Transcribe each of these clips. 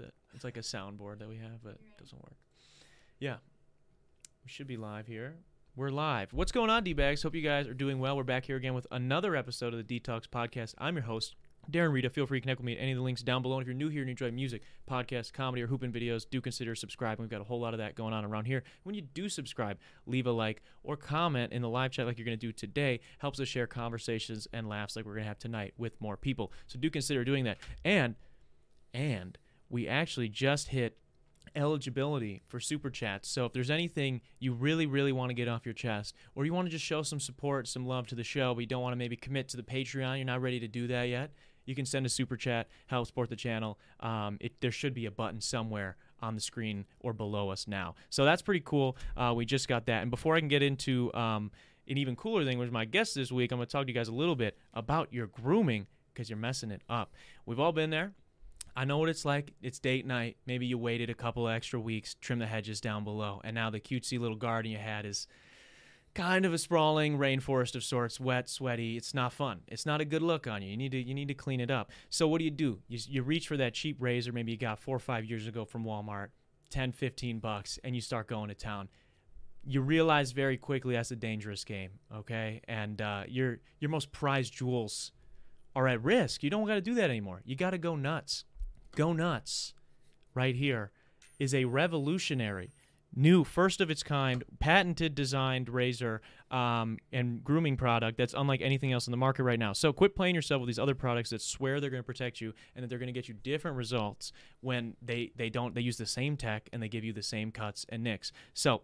it. It's like a soundboard that we have, but it doesn't work. Yeah, we should be live here. We're live. What's going on, D bags? Hope you guys are doing well. We're back here again with another episode of the D-Talks Podcast. I'm your host, Darren Rita. Feel free to connect with me at any of the links down below. And if you're new here and you enjoy music, podcasts, comedy, or hooping videos, do consider subscribing. We've got a whole lot of that going on around here. When you do subscribe, leave a like or comment in the live chat like you're going to do today. Helps us share conversations and laughs like we're going to have tonight with more people. So do consider doing that. And and we actually just hit eligibility for super chats. So if there's anything you really, really want to get off your chest, or you want to just show some support, some love to the show, but you don't want to maybe commit to the Patreon, you're not ready to do that yet, you can send a super chat, help support the channel. Um, it, there should be a button somewhere on the screen or below us now. So that's pretty cool. Uh, we just got that. And before I can get into um, an even cooler thing, which is my guest this week, I'm going to talk to you guys a little bit about your grooming because you're messing it up. We've all been there. I know what it's like. It's date night. Maybe you waited a couple extra weeks, trim the hedges down below, and now the cutesy little garden you had is kind of a sprawling rainforest of sorts, wet, sweaty. It's not fun. It's not a good look on you. You need to you need to clean it up. So what do you do? You, you reach for that cheap razor maybe you got 4 or 5 years ago from Walmart, 10, 15 bucks and you start going to town. You realize very quickly that's a dangerous game, okay? And uh, your your most prized jewels are at risk. You don't got to do that anymore. You got to go nuts. Go Nuts, right here, is a revolutionary, new, first of its kind, patented designed razor um, and grooming product that's unlike anything else in the market right now. So quit playing yourself with these other products that swear they're going to protect you and that they're going to get you different results when they, they don't, they use the same tech and they give you the same cuts and nicks. So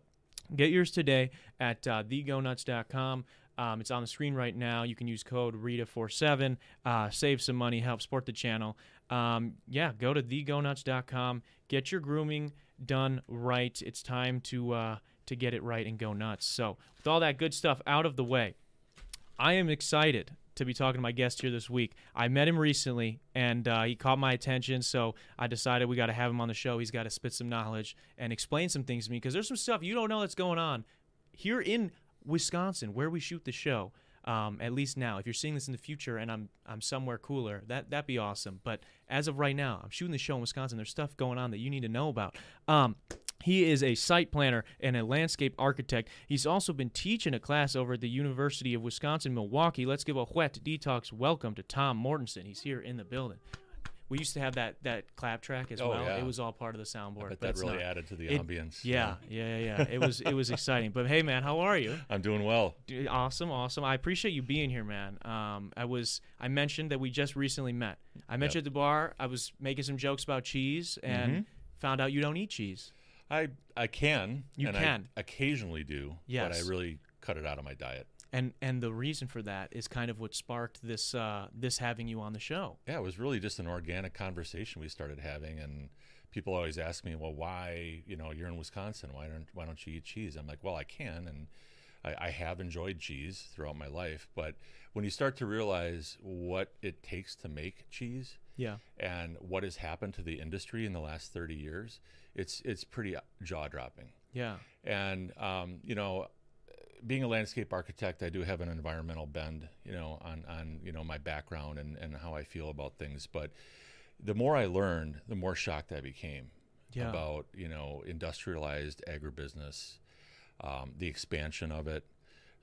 get yours today at uh, thegonuts.com. Um, it's on the screen right now. You can use code RITA47, uh, save some money, help support the channel um, yeah, go to thegonuts.com. Get your grooming done right. It's time to uh, to get it right and go nuts. So, with all that good stuff out of the way, I am excited to be talking to my guest here this week. I met him recently, and uh, he caught my attention, so I decided we got to have him on the show. He's got to spit some knowledge and explain some things to me because there's some stuff you don't know that's going on here in Wisconsin, where we shoot the show. Um, at least now, if you're seeing this in the future and I'm I'm somewhere cooler, that that'd be awesome. But as of right now, I'm shooting the show in Wisconsin. There's stuff going on that you need to know about. Um, he is a site planner and a landscape architect. He's also been teaching a class over at the University of Wisconsin Milwaukee. Let's give a wet D-Talks welcome to Tom Mortensen. He's here in the building. We used to have that that clap track as Oh, well. yeah. It was all part of the soundboard. But that really not. added to the It- ambience. Yeah, yeah, yeah, yeah. It was it was exciting. But hey, man, how are you? I'm doing well. Awesome, awesome. I appreciate you being here, man. Um, I was I mentioned that we just recently met. I met Yep. you at the bar. I was making some jokes about cheese and Mhm. found out you don't eat cheese. I I can. You and can. I occasionally do. But Yes. I really cut it out of my diet. And and the reason for that is kind of what sparked this uh, this having you on the show. Yeah, it was really just an organic conversation we started having, and people always ask me, "Well, why? You know, you're in Wisconsin. Why don't Why don't you eat cheese?" I'm like, "Well, I can, and I, I have enjoyed cheese throughout my life. But when you start to realize what it takes to make cheese, Yeah. and what has happened to the industry in the last 30 years, it's it's pretty jaw dropping. Yeah. And um, you know, being a landscape architect, I do have an environmental bend, you know, on on you know my background and and how I feel about things. But the more I learned, the more shocked I became Yeah. about you know industrialized agribusiness, um, the expansion of it,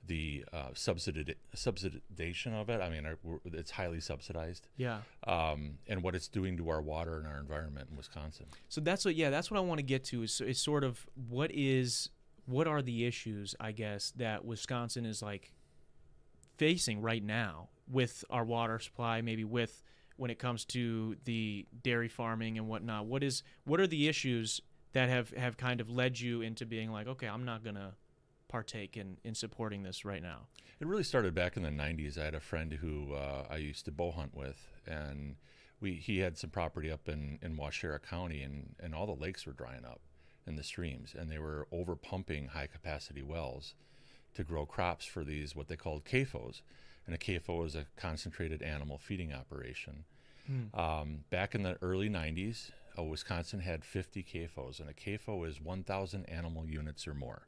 the uh, subsidi- subsidization of it. I mean, our- it's highly subsidized, Yeah. um, and what it's doing to our water and our environment in Wisconsin. So that's what yeah, that's what I want to get to is is sort of what is what are the issues I guess that Wisconsin is like facing right now with our water supply, maybe with when it comes to the dairy farming and whatnot. What is what are the issues that have have kind of led you into being like, okay, I'm not gonna partake in in supporting this right now. It really started back in the '90s. I had a friend who uh, I used to bow hunt with, and we he had some property up in in Waushara County, and and all the lakes were drying up, and the streams, and they were over pumping high capacity wells to grow crops for these what they called CAFOs, and a CAFO is a concentrated animal feeding operation. Um, back in the early '90s, uh, Wisconsin had 50 CAFOs, and a CAFO is 1,000 animal units or more.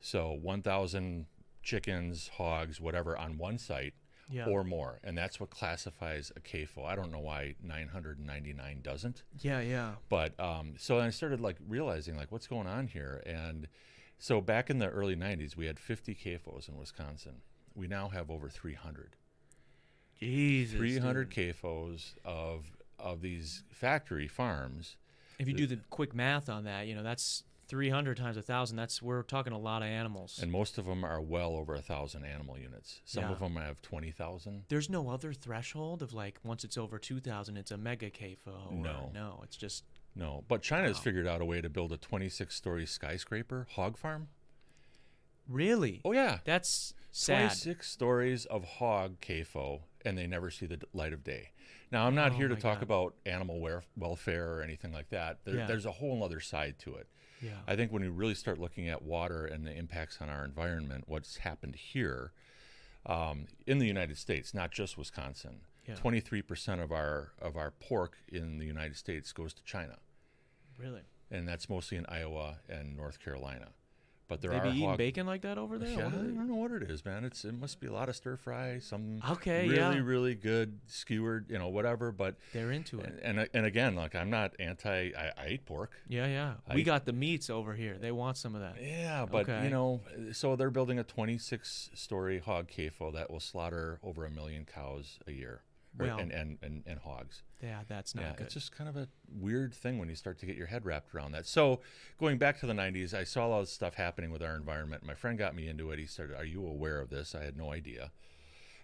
So 1,000 chickens, hogs, whatever on one site Yeah. or more, and that's what classifies a CAFO. I don't know why 999 doesn't, Yeah, yeah. but um, so I started like realizing like what's going on here, and so back in the early 90s, we had 50 CAFOs in Wisconsin. We now have over 300. Jesus. 300 dude. CAFOs of of these factory farms. If you do the quick math on that, you know, that's 300 times a 1,000. That's, we're talking a lot of animals. And most of them are well over a thousand animal units. Some Yeah. of them have twenty thousand. There's no other threshold of like once it's over 2,000, it's a mega or- No. No, it's just, No, but China has Wow. figured out a way to build a twenty-six story skyscraper hog farm. really? Oh yeah, That's sad. twenty-six stories of hog CAFO, and they never see the light of day. Now I'm not Oh here to talk God. about animal welfare or anything like that. There, Yeah. There's a whole other side to it. Yeah. I think when we really start looking at water and the impacts on our environment, what's happened here um, in the United States, not just Wisconsin, Yeah. 23% of our of our pork in the United States goes to China, really? and that's mostly in Iowa and North Carolina. But there They are be eating hog- bacon like that over there? Yeah, I don't know what it is, man. It's it must be a lot of stir fry, some Okay, really yeah. really good skewered, you know, whatever. But They're into it. and and, and again, like I'm not anti. I, I eat pork. Yeah, yeah. I- we got the meats over here. They want some of that. Yeah, but Okay. you know, so they're building a 26 story hog CAFO that will slaughter over a million cows a year, or- and, and, and and hogs. Yeah, that's not yeah, good. it's just kind of a weird thing when you start to get your head wrapped around that. So, going back to the 90s, I saw all this stuff happening with our environment. My friend got me into it. He started, "Are you aware of this?" I had no idea.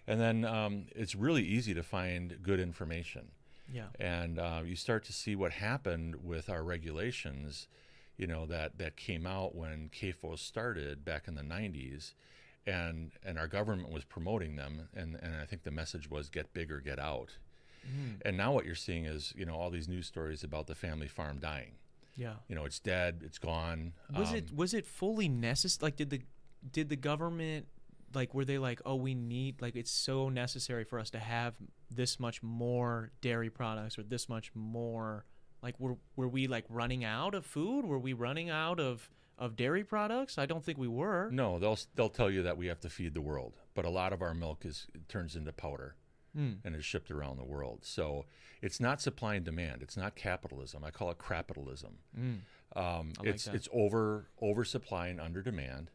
And then um, it's really easy to find good information yeah. and uh, you start to see what happened with our regulations you know that that came out when CAFO started back in the 90s and and our government was promoting them and and I think the message was get big or get out Mm, and now what you're seeing is you know all these news stories about the family farm dying yeah. you know it's dead it's gone Was Um, it was it fully necessary? Like, did the did the government like were they like, oh, we need like it's so necessary for us to have this much more dairy products or this much more like were were we like running out of food? Were we running out of of dairy products? I don't think we were. no they'll they'll tell you that we have to feed the world but a lot of our milk is turns into powder Hmm. and is shipped around the world. So it's not supply and demand. It's not capitalism. I call it capitalism. Mm. Um, like it's that. it's over oversupply and under demand,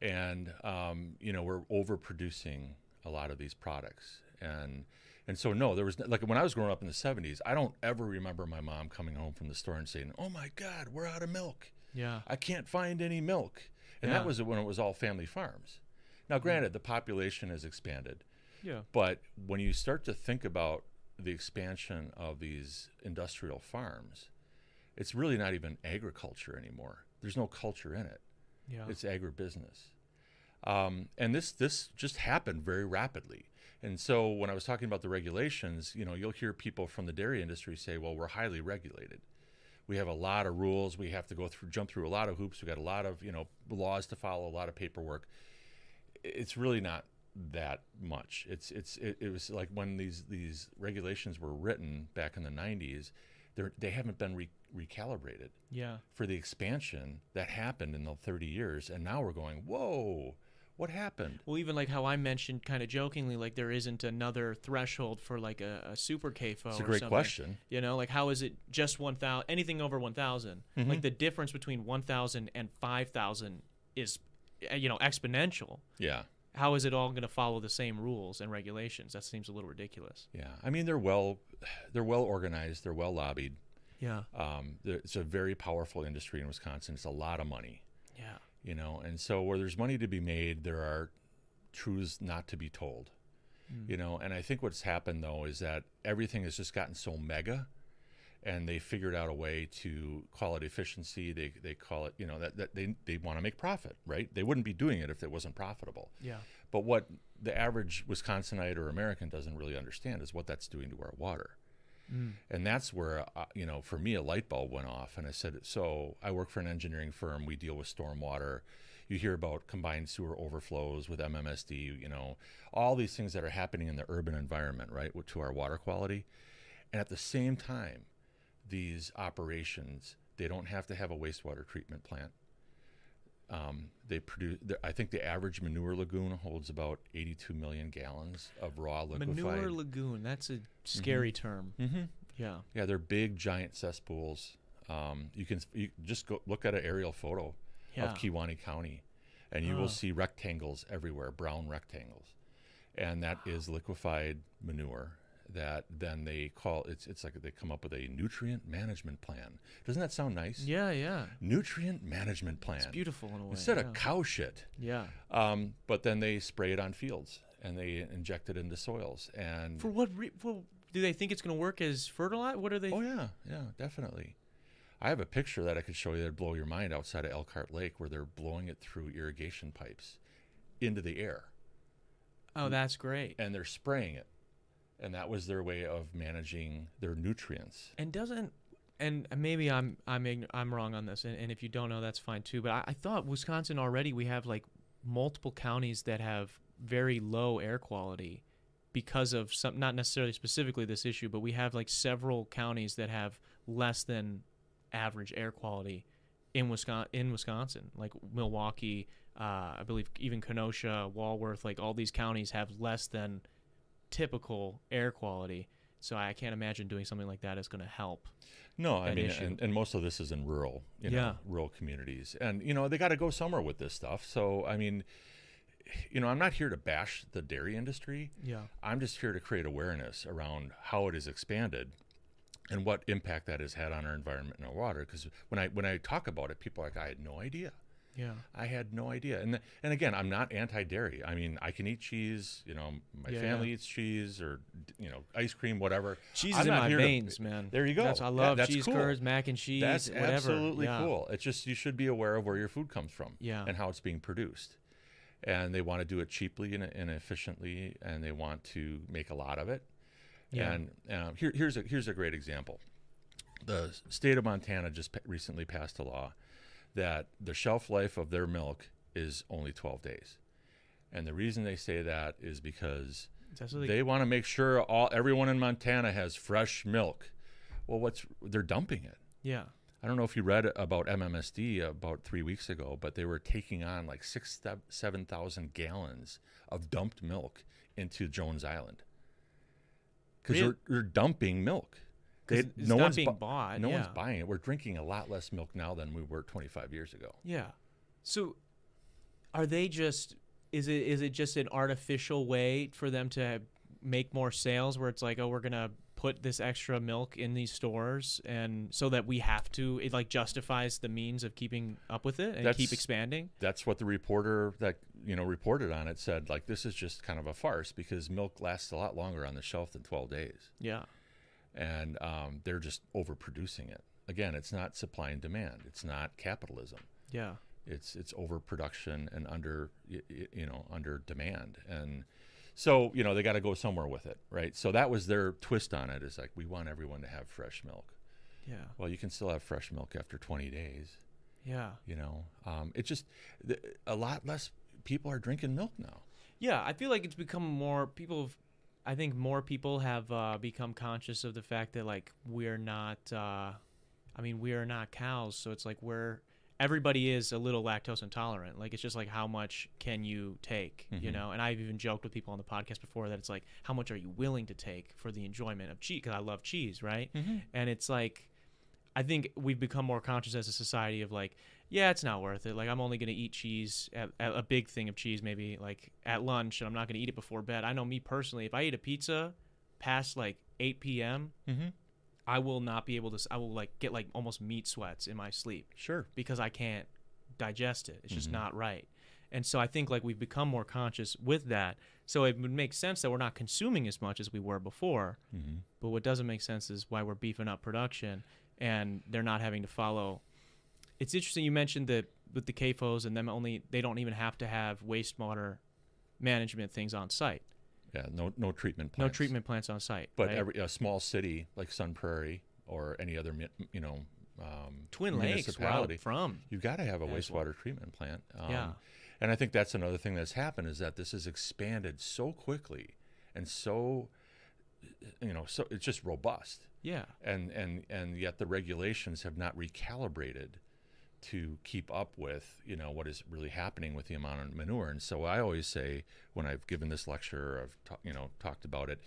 and um, you know we're overproducing a lot of these products. And and so no, there was like when I was growing up in the '70s, I don't ever remember my mom coming home from the store and saying, "Oh my God, we're out of milk. Yeah. I can't find any milk." And Yeah. that was when it was all family farms. Now, granted, the population has expanded. Yeah. But when you start to think about the expansion of these industrial farms, it's really not even agriculture anymore. There's no culture in it. Yeah. It's agribusiness. Um, and this this just happened very rapidly. And so when I was talking about the regulations, you know, you'll hear people from the dairy industry say, "Well, we're highly regulated. We have a lot of rules. We have to go through jump through a lot of hoops. We got a lot of you know laws to follow, a lot of paperwork." It's really not that much. It's it's it, it was like when these these regulations were written back in the 90s, they they haven't been re- recalibrated yeah. for the expansion that happened in the 30 years and now we're going whoa what happened Well, even like how I mentioned, kind of jokingly, like there isn't another threshold for like a, a super CAFO. it's a or great something. question You know, like how is it just one thousand? Anything over one Mm-hmm. Like the difference between one thousand and five thousand is, uh, you know, exponential. yeah How is it all going to follow the same rules and regulations? That seems a little ridiculous. yeah i mean they're well they're well organized they're well lobbied Yeah. um, it's a very powerful industry in wisconsin it's a lot of money Yeah. you know and so where there's money to be made there are truths not to be told Mm. you know and i think what's happened though is that everything has just gotten so mega and they figured out a way to call it efficiency. They, they call it you know that, that they, they want to make profit right? They wouldn't be doing it if it wasn't profitable. Yeah. but what the average wisconsinite or american doesn't really understand is what that's doing to our water. Mm. and that's where uh, you know for me a light bulb went off and i said so i work for an engineering firm. We deal with stormwater. You hear about combined sewer overflows with mmsd you know all these things that are happening in the urban environment right to our water quality. And at the same time these operations they don't have to have a wastewater treatment plant um, they produce. I think the average manure lagoon holds about 82 million gallons of raw liquefied. Manure lagoon. That's a scary term. mm-hmm. Yeah. Yeah, they're big, giant cesspools. Um, you can you just go look at an aerial photo Yeah. of Kewaunee County, and you Oh. will see rectangles everywhere, brown rectangles, and that is liquefied manure. That then they call it's it's like they come up with a nutrient management plan. Doesn't that sound nice? Yeah, yeah. Nutrient management plan It's beautiful in a way. instead yeah. of cow shit. Yeah. Um, but then they spray it on fields and they inject it into soils and For what? Re- for, do they think it's going to work as fertilizer? What are they? Oh yeah, yeah, definitely. I have a picture that I could show you that'd blow your mind outside of Elkhart Lake where they're blowing it through irrigation pipes into the air oh, that's great. and they're spraying it. And that was their way of managing their nutrients. And doesn't and maybe I'm I'm ign- I'm wrong on this, and, and if you don't know, that's fine too. But I, I thought Wisconsin already we have like multiple counties that have very low air quality because of some not necessarily specifically this issue, but we have like several counties that have less than average air quality in Wisconsin. In Wisconsin, like Milwaukee, uh, I believe even Kenosha, Walworth, like all these counties have less than typical air quality. So I can't imagine doing something like that is going to help. No, I mean, and, and most of this is in rural, you know, Yeah. rural communities, and you know they got to go somewhere with this stuff. So, I mean, you know, I'm not here to bash the dairy industry. Yeah. I'm just here to create awareness around how it is expanded and what impact that has had on our environment and our water. Because when I when I talk about it, people are like, I had no idea. Yeah. I had no idea. And and again, I'm not anti-dairy. I mean, I can eat cheese. You know, my Yeah, family yeah. eats cheese or you know, ice cream, whatever. Cheese I'm is in my here to- veins, man. There you go. That's, I Yeah, love that's cheese cool. curds, mac and cheese, That's whatever. absolutely Yeah. cool. It's just you should be aware of where your food comes from Yeah. and how it's being produced. And they want to do it cheaply and, and efficiently, and they want to make a lot of it. Yeah. And um, here, here's a here's a great example. The state of Montana just recently passed a law that the shelf life of their milk is only 12 days. And the reason they say that is because they, want to make sure all everyone in Montana has fresh milk. Well, what's they're dumping it. yeah. I don't know if you read about MMSD about three weeks ago, but they were taking on like six, seven thousand gallons of dumped milk into Jones Island because Really? they're, they're dumping milk. They- it's no not one's being bu- bought. No yeah. one's buying it. We're drinking a lot less milk now than we were 25 years ago. Yeah. So, are they just? Is it is it just an artificial way for them to make more sales? Where it's like, oh, we're gonna put this extra milk in these stores, and so that we have to, it like justifies the means of keeping up with it and keep expanding. That's what the reporter that you know reported on it said. Like this is just kind of a farce because milk lasts a lot longer on the shelf than 12 days. Yeah. And um, they're just overproducing it. Again, it's not supply and demand. It's not capitalism. Yeah. It's it's overproduction and under you know under demand, and so you know they got to go somewhere with it, right? So that was their twist on it. Is like we want everyone to have fresh milk. Yeah. Well, you can still have fresh milk after 20 days. Yeah. You know, um, it just a lot less people are drinking milk now. Yeah, I feel like it's become more people. Have, I think more people have uh, become conscious of the fact that like we're not. Uh, I mean, we are not cows, so it's like we're everybody is a little lactose intolerant. Like it's just like how much can you take, you Mhm. know? And I've even joked with people on the podcast before that it's like how much are you willing to take for the enjoyment of cheese? Because I love cheese, right? And it's like I think we've become more conscious as a society of like, yeah, it's not worth it. Like I'm only gonna eat cheese, at, at a big thing of cheese, maybe like at lunch, and I'm not gonna eat it before bed. I know me personally, if I eat a pizza past like 8 p.m., Mm-hmm. I will not be able to. I will like get like almost meat sweats in my sleep Sure. because I can't digest it. It's just Mhm. not right. And so I think like we've become more conscious with that. So it would make sense that we're not consuming as much as we were before. Mm-hmm. But what doesn't make sense is why we're beefing up production and they're not having to follow. It's interesting you mentioned that with the CAFOs and them only they don't even have to have wastewater management things on site. Yeah. No no treatment. No Plants. treatment plants on site. But right? every a small city like Sun Prairie or any other you know um, Twin Lakes, where I'm from. you've got to have a well. wastewater treatment plant. Um, Yeah. And I think that's another thing that's happened is that this has expanded so quickly and so you know so it's just robust Yeah. and and and yet the regulations have not recalibrated to keep up with you know what is really happening with the amount of manure. And so I always say when I've given this lecture, I've ta- you know talked about it,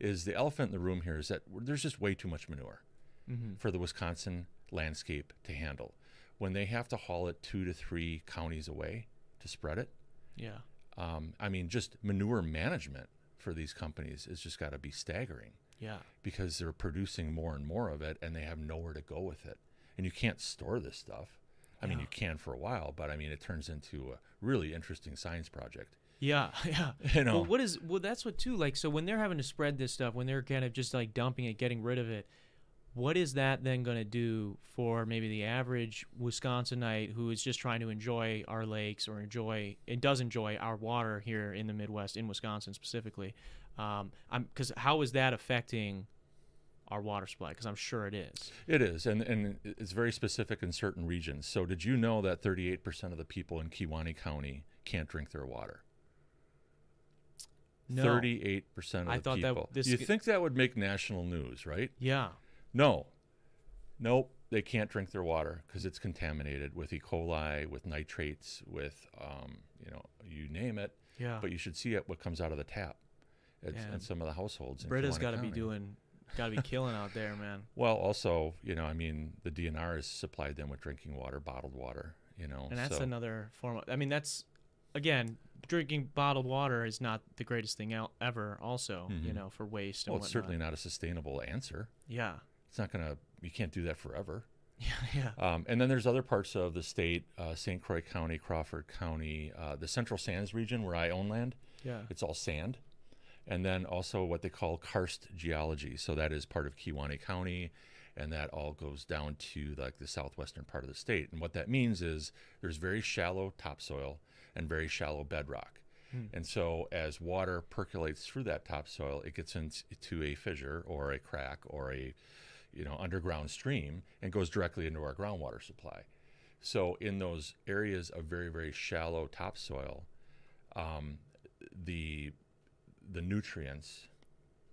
is the elephant in the room here is that there's just way too much manure Mm-hmm. for the Wisconsin landscape to handle. When they have to haul it two to three counties away to spread it, Yeah. um, I mean, just manure management for these companies has just got to be staggering Yeah. because they're producing more and more of it and they have nowhere to go with it. And you can't store this stuff. I mean, you can for a while, but I mean, it turns into a really interesting science project. Yeah, yeah. You know, Well, what is well? That's what too. Like, so when they're having to spread this stuff, when they're kind of just like dumping it, getting rid of it, what is that then going to do for maybe the average Wisconsinite who is just trying to enjoy our lakes or enjoy it does enjoy our water here in the Midwest, in Wisconsin specifically? Um, I'm because how is that affecting our water supply? Because I'm sure it is. it is, and and it's very specific in certain regions. So, did you know that 38% of the people in Kewaunee County can't drink their water? No. 38% of the people. I the thought that this- you think that would make national news, right? Yeah. No. Nope. They can't drink their water because it's contaminated with E. coli, with nitrates, with, um, you know, you name it. Yeah. But you should see it, what comes out of the tap at, some of the households. in Brita's got to be doing, got to be killing out there, man. Well, also, you know, I mean, the DNR has supplied them with drinking water, bottled water, you know. And that's so, another form of, I mean, that's, again, drinking bottled water is not the greatest thing out ever, also, you Mhm. know, for waste and Well, it's certainly not a sustainable answer. Yeah. It's not going to, you can't do that forever. Yeah. Yeah. Um, and then there's other parts of the state, uh, St. Croix County, Crawford County, uh, the Central Sands region where I own land. Yeah. It's all sand. And then also what they call karst geology. So that is part of Kewaunee County, and that all goes down to like the southwestern part of the state. And what that means is there's very shallow topsoil and very shallow bedrock. Hmm. And so as water percolates through that topsoil, it gets into a fissure or a crack or a you know underground stream and goes directly into our groundwater supply. So in those areas of very very shallow topsoil, um, the the nutrients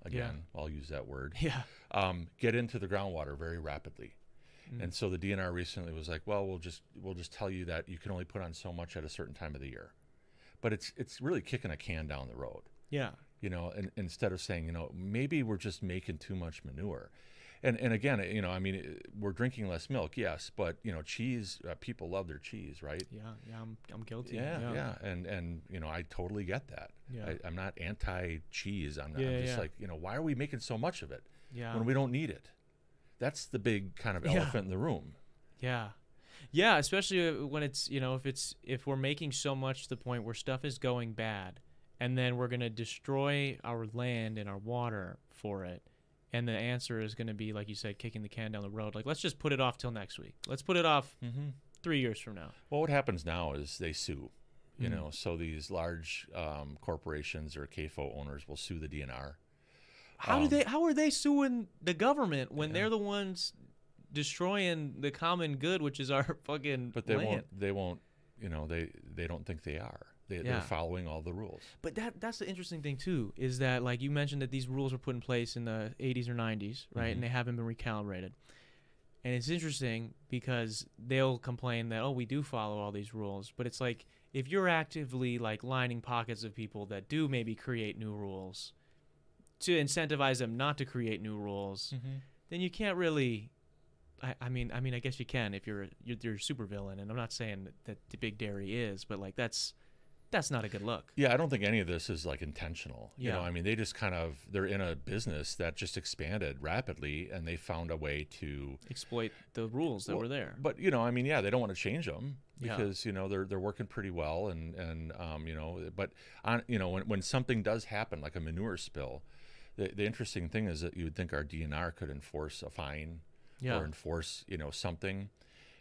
again I'll use that word Yeah. um, get into the groundwater very rapidly. Mm. And so the DNR recently was like, well, we'll just we'll just tell you that you can only put on so much at a certain time of the year. But it's it's really kicking a can down the road Yeah. you know, and, instead of saying, you know, maybe we're just making too much manure. And, and again, you know, I mean, we're drinking less milk, yes, but you know, cheese. Uh, people love their cheese, right? Yeah. Yeah. I'm, I'm guilty. Yeah, yeah, Yeah. and and you know, I totally get that. Yeah. I, I'm not anti-cheese. I'm, not, Yeah, I'm just yeah. like, you know, why are we making so much of it Yeah. when we don't need it? That's the big kind of elephant in the room. Yeah. Yeah, especially uh, when it's, you know, if it's if we're making so much to the point where stuff is going bad and then we're going to destroy our land and our water for it. And the answer is going to be like you said kicking the can down the road. Like let's just put it off till next week. Let's put it off Mm-hmm. 3 years from now. Well, what happens now is they sue. You Mhm. know, so these large um, corporations or CAFO owners will sue the DNR. How do Um, they how are they suing the government when Yeah. they're the ones destroying the common good which is our fucking but they land? won't they won't you know they they don't think they are they, Yeah. they're following all the rules But that that's the interesting thing too is that like you mentioned that these rules were put in place in the 80s or 90s, right? Mhm. And they haven't been recalibrated. And it's interesting because they'll complain that oh we do follow all these rules, but it's like if you're actively like lining pockets of people that do maybe create new rules to incentivize them not to create new rules, then you can't really I, I mean I mean I guess you can if you're you're, you're a supervillain and I'm not saying that, that the big dairy is, but like that's that's not a good look. yeah i don't think any of this is like intentional you know Yeah. i mean they just kind of they're in a business that just expanded rapidly and they found a way to exploit the rules that Well, were there. but you know i mean yeah they don't want to change them Yeah. because you know they're they're working pretty well and and um, you know but on you know when, when something does happen like a manure spill the, the interesting thing is that you would think our dnr could enforce a fine Yeah. or enforce you know something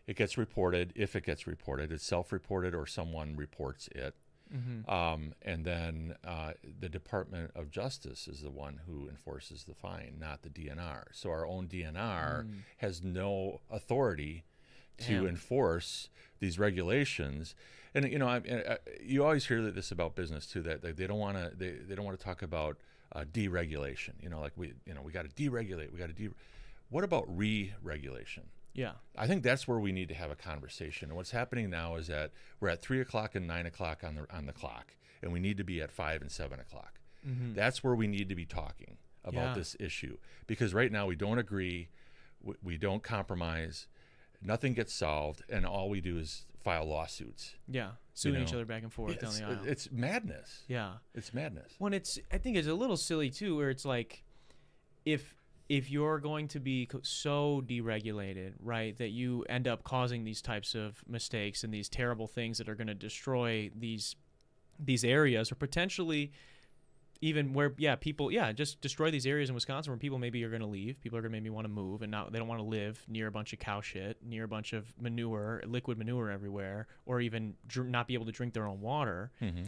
it gets reported if it gets reported it's self-reported or someone reports it hmm um, and then uh, the department of justice is the one who enforces the fine not the dnr so our own dnr Mm. has no authority to Damn. enforce these regulations. And you know I, I, you always hear this about business too that they, they don't want to they, they don't want to talk about uh, deregulation. You know like we you know we got to deregulate we got to de what about re-regulation Yeah. I think that's where we need to have a conversation. And what's happening now is that we're at three o'clock and nine o'clock on the on the clock, and we need to be at five and seven o'clock. Mm-hmm. That's where we need to be talking about Yeah. this issue because right now we don't agree, we, we don't compromise, nothing gets solved, and all we do is file lawsuits. Yeah. Suing each know, other back and forth down It's, the aisle. it's madness. yeah. It's madness. When it's, I think it's a little silly too, where it's like, if if you're going to be so deregulated, right, that you end up causing these types of mistakes and these terrible things that are going to destroy these these areas, or potentially even where yeah people yeah just destroy these areas in Wisconsin where people maybe are going to leave. People are going to maybe want to move and not they don't want to live near a bunch of cow shit near a bunch of manure liquid manure everywhere or even dr- not be able to drink their own water. Hmm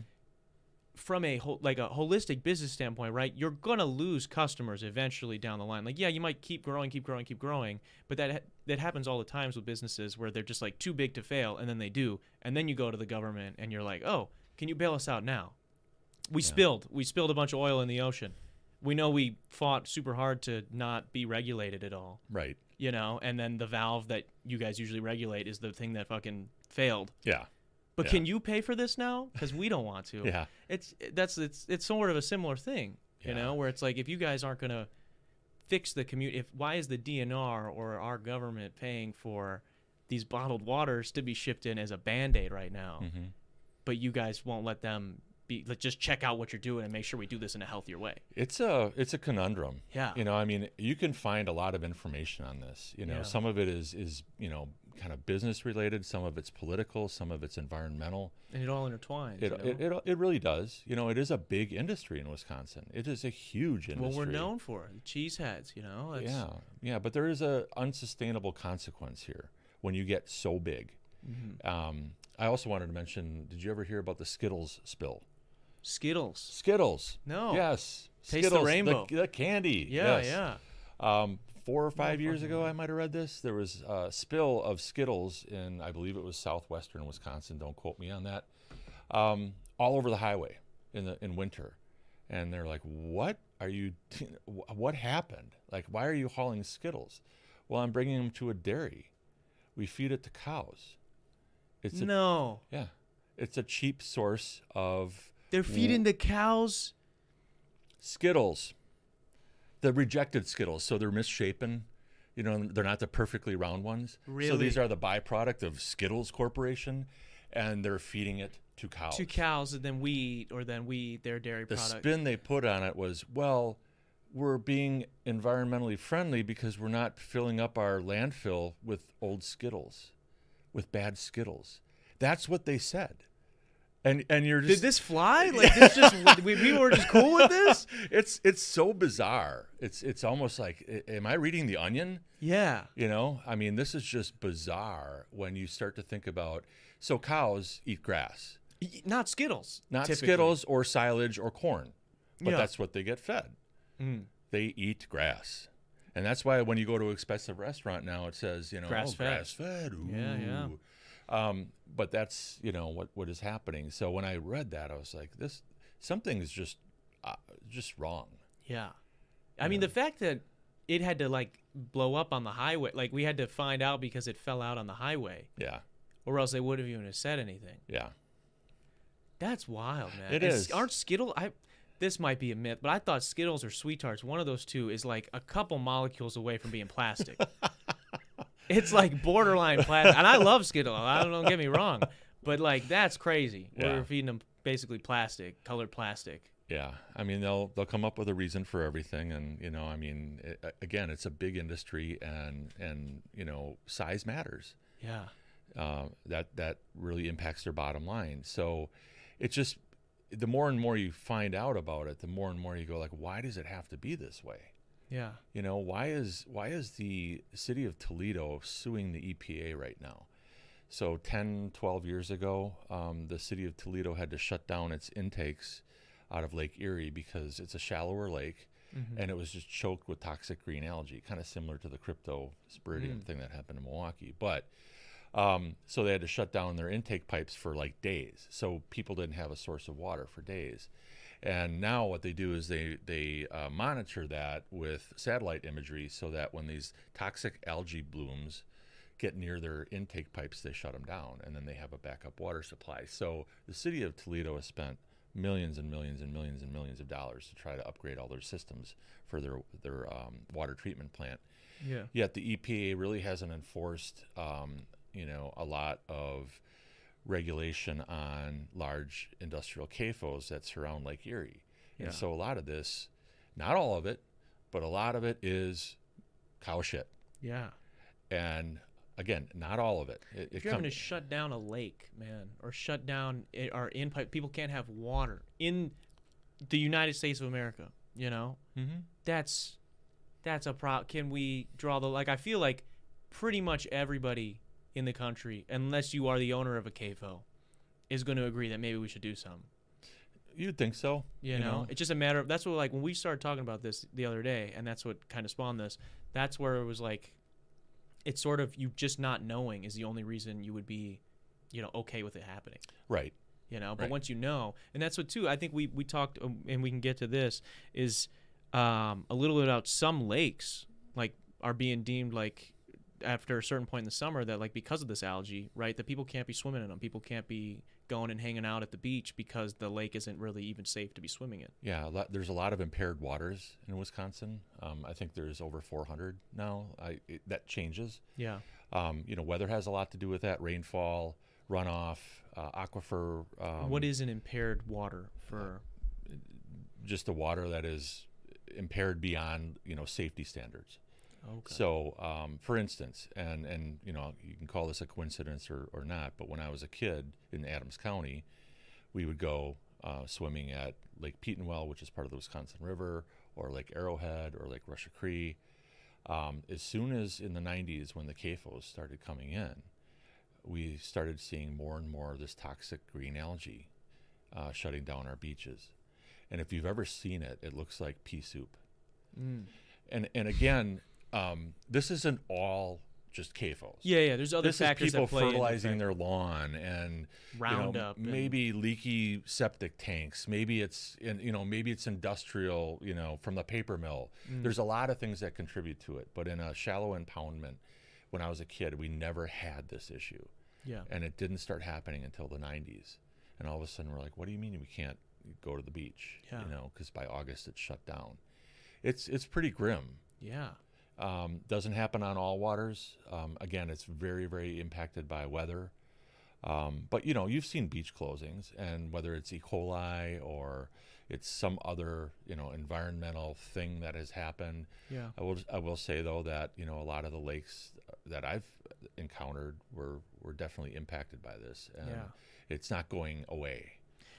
from a whole, like a holistic business standpoint, right? You're gonna lose customers eventually down the line. Like, yeah, you might keep growing, keep growing, keep growing, but that ha- that happens all the times with businesses where they're just like too big to fail, and then they do, and then you go to the government and you're like, oh, can you bail us out now? We Yeah. spilled, we spilled a bunch of oil in the ocean. We know we fought super hard to not be regulated at all, Right. you know, and then the valve that you guys usually regulate is the thing that fucking failed. Yeah. But Yeah. can you pay for this now? Because we don't want to Yeah. it's that's it's it's sort of a similar thing, you Yeah. know, where it's like if you guys aren't gonna fix the commute, if why is the DNR or our government paying for these bottled waters to be shipped in as a band aid right now, hmm but you guys won't let them be let's just check out what you're doing and make sure we do this in a healthier way. It's a it's a conundrum. Yeah. You know, I mean, you can find a lot of information on this. You know, Yeah. some of it is is you know kind of business related, some of it's political, some of it's environmental. And it all intertwines. It, you know? it, it it really does. You know, it is a big industry in Wisconsin. It is a huge industry. well, we're known for it. cheeseheads, you know. Yeah, yeah, but there is a unsustainable consequence here when you get so big. Mhm. Um, I also wanted to mention. Did you ever hear about the Skittles spill? Skittles. Skittles. No. Yes. Taste the Skittles, rainbow. The, candy. Yeah, yes. yeah. Um, four or five years ago, I might have read this. There was a spill of Skittles in, I believe it was southwestern Wisconsin. Don't quote me on that. Um, all over the highway in the in winter, and they're like, "What are you? What happened? Like, why are you hauling Skittles?" Well, I'm bringing them to a dairy. We feed it to cows. It's a, no, yeah, it's a cheap source of they're feeding the cows. Skittles, the rejected Skittles, so they're misshapen. You know, they're not the perfectly round ones. Really? So these are the byproduct of Skittles Corporation, and they're feeding it to cows. to cows and then we eat or then we eat their dairy the product. spin they put on it was, well, we're being environmentally friendly because we're not filling up our landfill with old Skittles, with bad Skittles. That's what they said. And and you're just Did this fly? Like this just we, we were just cool with this? it's it's so bizarre. It's it's almost like am I reading the onion? Yeah. You know, I mean, this is just bizarre when you start to think about. So cows eat grass, Not Skittles. not typically. Skittles or silage or corn, but Yeah. that's what they get fed. Mm. They eat grass, and that's why when you go to an expensive restaurant now, it says you know Grass-fed. grass fed. Yeah, yeah. Um, but that's you know what what is happening. So when I read that, I was like, this something's just uh, just wrong. Yeah. I mean the fact that it had to like blow up on the highway, like we had to find out because it fell out on the highway, Yeah, or else they wouldn't have even have said anything. yeah. That's wild, man. It is. Aren't Skittles? I this might be a myth, but I thought Skittles or Sweet Tarts, one of those two, is like a couple molecules away from being plastic. it's like borderline plastic, and I love Skittles. I don't, don't get me wrong, but like that's crazy. Yeah. We're feeding them basically plastic, colored plastic. Yeah, I mean they'll they'll come up with a reason for everything, and you know, I mean, it, again, it's a big industry, and and you know, size matters. Yeah. Uh, that that really impacts their bottom line. So, it just the more and more you find out about it, the more and more you go like, why does it have to be this way? Yeah. You know, why is why is the city of Toledo suing the EPA right now? So 10, 12 years ago, um, the city of Toledo had to shut down its intakes out of Lake Erie because it's a shallower lake Mhm. and it was just choked with toxic green algae, kind of similar to the cryptosporidium Mm. thing that happened in Milwaukee. But um, so they had to shut down their intake pipes for like days. So people didn't have a source of water for days. And now what they do is they they uh, monitor that with satellite imagery, so that when these toxic algae blooms get near their intake pipes, they shut them down, and then they have a backup water supply. So the city of Toledo has spent millions and millions and millions and millions of dollars to try to upgrade all their systems for their their um, water treatment plant. Yeah. Yet the EPA really hasn't enforced, um, you know, a lot of regulation on large industrial CAFOs that surround Lake Erie. Yeah. And so a lot of this, not all of it, but a lot of it is cow shit. Yeah. And again, not all of it. it, If you're com- having to shut down a lake, man, or shut down our in pipe, people can't have water in the United States of America. You know, Mhm. that's that's a problem. Can we draw the like? I feel like pretty much everybody in the country, unless you are the owner of a CAFO, is going to agree that maybe we should do something. You'd think so. You, know? it's just a matter of that's what like when we started talking about this the other day, and that's what kind of spawned this. That's where it was like, it's sort of you just not knowing is the only reason you would be, you know, okay with it happening. Right. You know, but Right. once you know, and that's what too. I think we we talked, um, and we can get to this is um, a little bit about some lakes like are being deemed like after a certain point in the summer that like because of this algae, right, that people can't be swimming in them. People can't be going and hanging out at the beach because the lake isn't really even safe to be swimming in. Yeah, a lot, there's a lot of impaired waters in Wisconsin. Um, I think there's over 400 now. I, it, that changes. Yeah. Um, you know, weather has a lot to do with that. Rainfall, runoff, uh, aquifer. Um, what is an impaired water for? just the water that is impaired beyond you know safety standards? Okay. So, um, for instance, and and you know, you can call this a coincidence or, or not, but when I was a kid in Adams County, we would go uh, swimming at Lake Petenwell, which is part of the Wisconsin River, or Lake Arrowhead, or Lake Russia Cree. Um, as soon as in the 90s, when the CAFOs started coming in, we started seeing more and more of this toxic green algae uh, shutting down our beaches. And if you've ever seen it, it looks like pea soup Mm. and and again, um, this isn't all just CAFOs. Yeah, yeah. There's other this is factors people that play fertilizing their lawn and you know, Roundup and- maybe leaky septic tanks. Maybe it's in, you know maybe it's industrial. You know from the paper mill. Mm. There's a lot of things that contribute to it. But in a shallow impoundment, when I was a kid, we never had this issue, Yeah. and it didn't start happening until the 90s. And all of a sudden, we're like, "What do you mean we can't go to the beach?" Yeah. You know, because by August it's shut down. It's it's pretty grim. Yeah. Um, doesn't happen on all waters. Um, again, it's very, very impacted by weather. Um, but you know, you've seen beach closings, and whether it's E. coli or it's some other you know environmental thing that has happened. Yeah. I will I will say though that you know a lot of the lakes that I've encountered were were definitely impacted by this, and Yeah. it's not going away.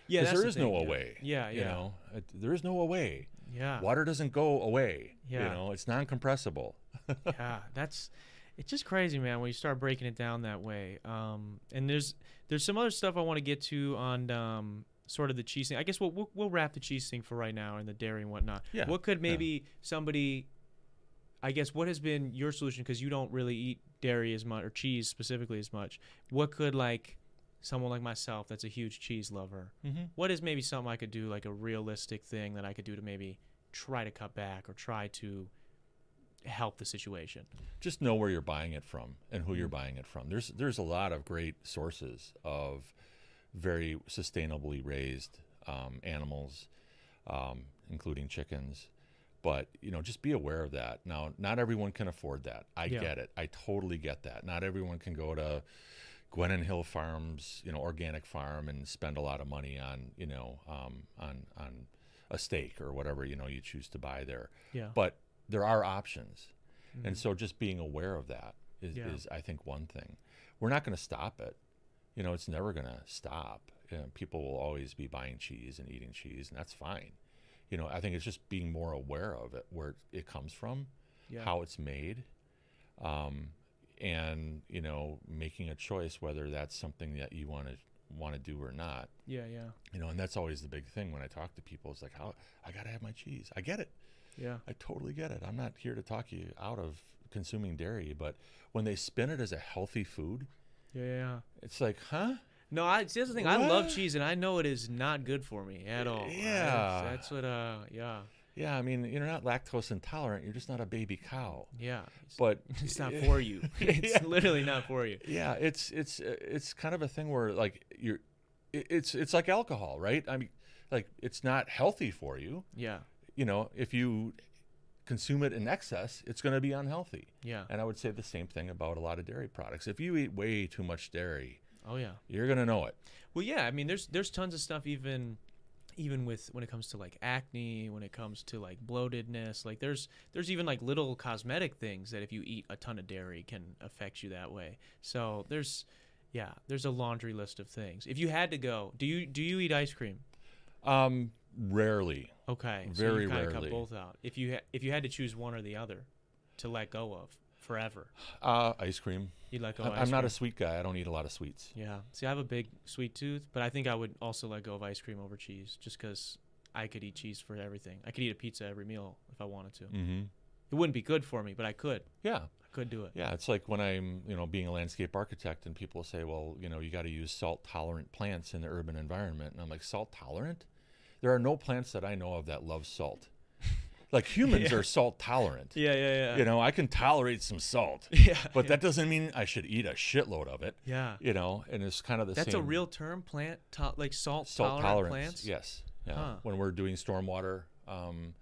Yeah. there the is thing, no yeah. away. Yeah. You Yeah. know, it, there is no away. Yeah. Water doesn't go away. Yeah. You know, it's non-compressible. yeah, that's it's just crazy, man. When you start breaking it down that way, um, and there's there's some other stuff I want to get to on um, sort of the cheese thing. I guess we'll, we'll we'll wrap the cheese thing for right now and the dairy and whatnot. Yeah, What could yeah. maybe somebody, I guess, what has been your solution? Because you don't really eat dairy as much or cheese specifically as much. What could like someone like myself that's a huge cheese lover? Mm-hmm. What is maybe something I could do, like a realistic thing that I could do to maybe try to cut back or try to help the situation? just know where you're buying it from and who you're buying it from. There's there's a lot of great sources of very sustainably raised um, animals, um, including chickens. But you know, just be aware of that. Now, not everyone can afford that. I Yeah. get it. I totally get that. Not everyone can go to Gwennon Hill Farms, you know, organic farm, and spend a lot of money on you know um, on on a steak or whatever you know you choose to buy there. Yeah. But there are options. Mhm. And so just being aware of that is, Yeah. is I think, one thing. We're not going to stop it. You know, it's never going to stop. You know, people will always be buying cheese and eating cheese, and that's fine. You know, I think it's just being more aware of it, where it comes from, yeah. how it's made, um, and you know, making a choice whether that's something that you want to want to do or not. Yeah, yeah, You know, and that's always the big thing when I talk to people. It's like, how I got to have my cheese. I get it. yeah, I totally get it. I'm not here to talk you out of consuming dairy, but when they spin it as a healthy food, yeah, yeah. it's like, huh? No, I see that's the thing. I love cheese, and I know it is not good for me at all. That's- Yeah. that's, what. Uh, yeah, Yeah, I mean, you're not lactose intolerant. You're just not a baby cow. Yeah. But it's not for you. It's Yeah. literally not for you. yeah, it's it's it's kind of a thing where like you're, it's it's like alcohol, right? I mean, like it's not healthy for you. Yeah. You know, if you consume it in excess, it's going to be unhealthy. Yeah. And I would say the same thing about a lot of dairy products. If you eat way too much dairy, Oh yeah. you're going to know it. Well, yeah. I mean, there's there's tons of stuff even even with when it comes to like acne, when it comes to like bloatedness, like there's there's even like little cosmetic things that if you eat a ton of dairy can affect you that way. So there's yeah, there's a laundry list of things. If you had to go, do you do you eat ice cream? Um, rarely. Okay, so Very you kind rarely. cut both out. If you ha- if you had to choose one or the other to let go of forever, Uh, ice cream. you'd let go. I'm, I'm ice not a sweet guy. I don't eat a lot of sweets. Yeah. See, I have a big sweet tooth, but I think I would also let go of ice cream over cheese just because I could eat cheese for everything. I could eat a pizza every meal if I wanted to. Mm-hmm. It wouldn't be good for me, but I could. Yeah. I could do it. Yeah, it's like when I'm, you know, being a landscape architect and people say, well, you know, you got to use salt tolerant plants in the urban environment. And I'm like, salt tolerant? There are no plants that I know of that love salt. Like humans Yeah. are salt tolerant. Yeah, yeah, yeah. You know, I can tolerate some salt, yeah. but yeah. that doesn't mean I should eat a shitload of it. Yeah. You know, and it's kind of the same. That's same. a real term, plant like salt, salt tolerant plants. Yes. Yeah. Huh. When we're doing stormwater, um,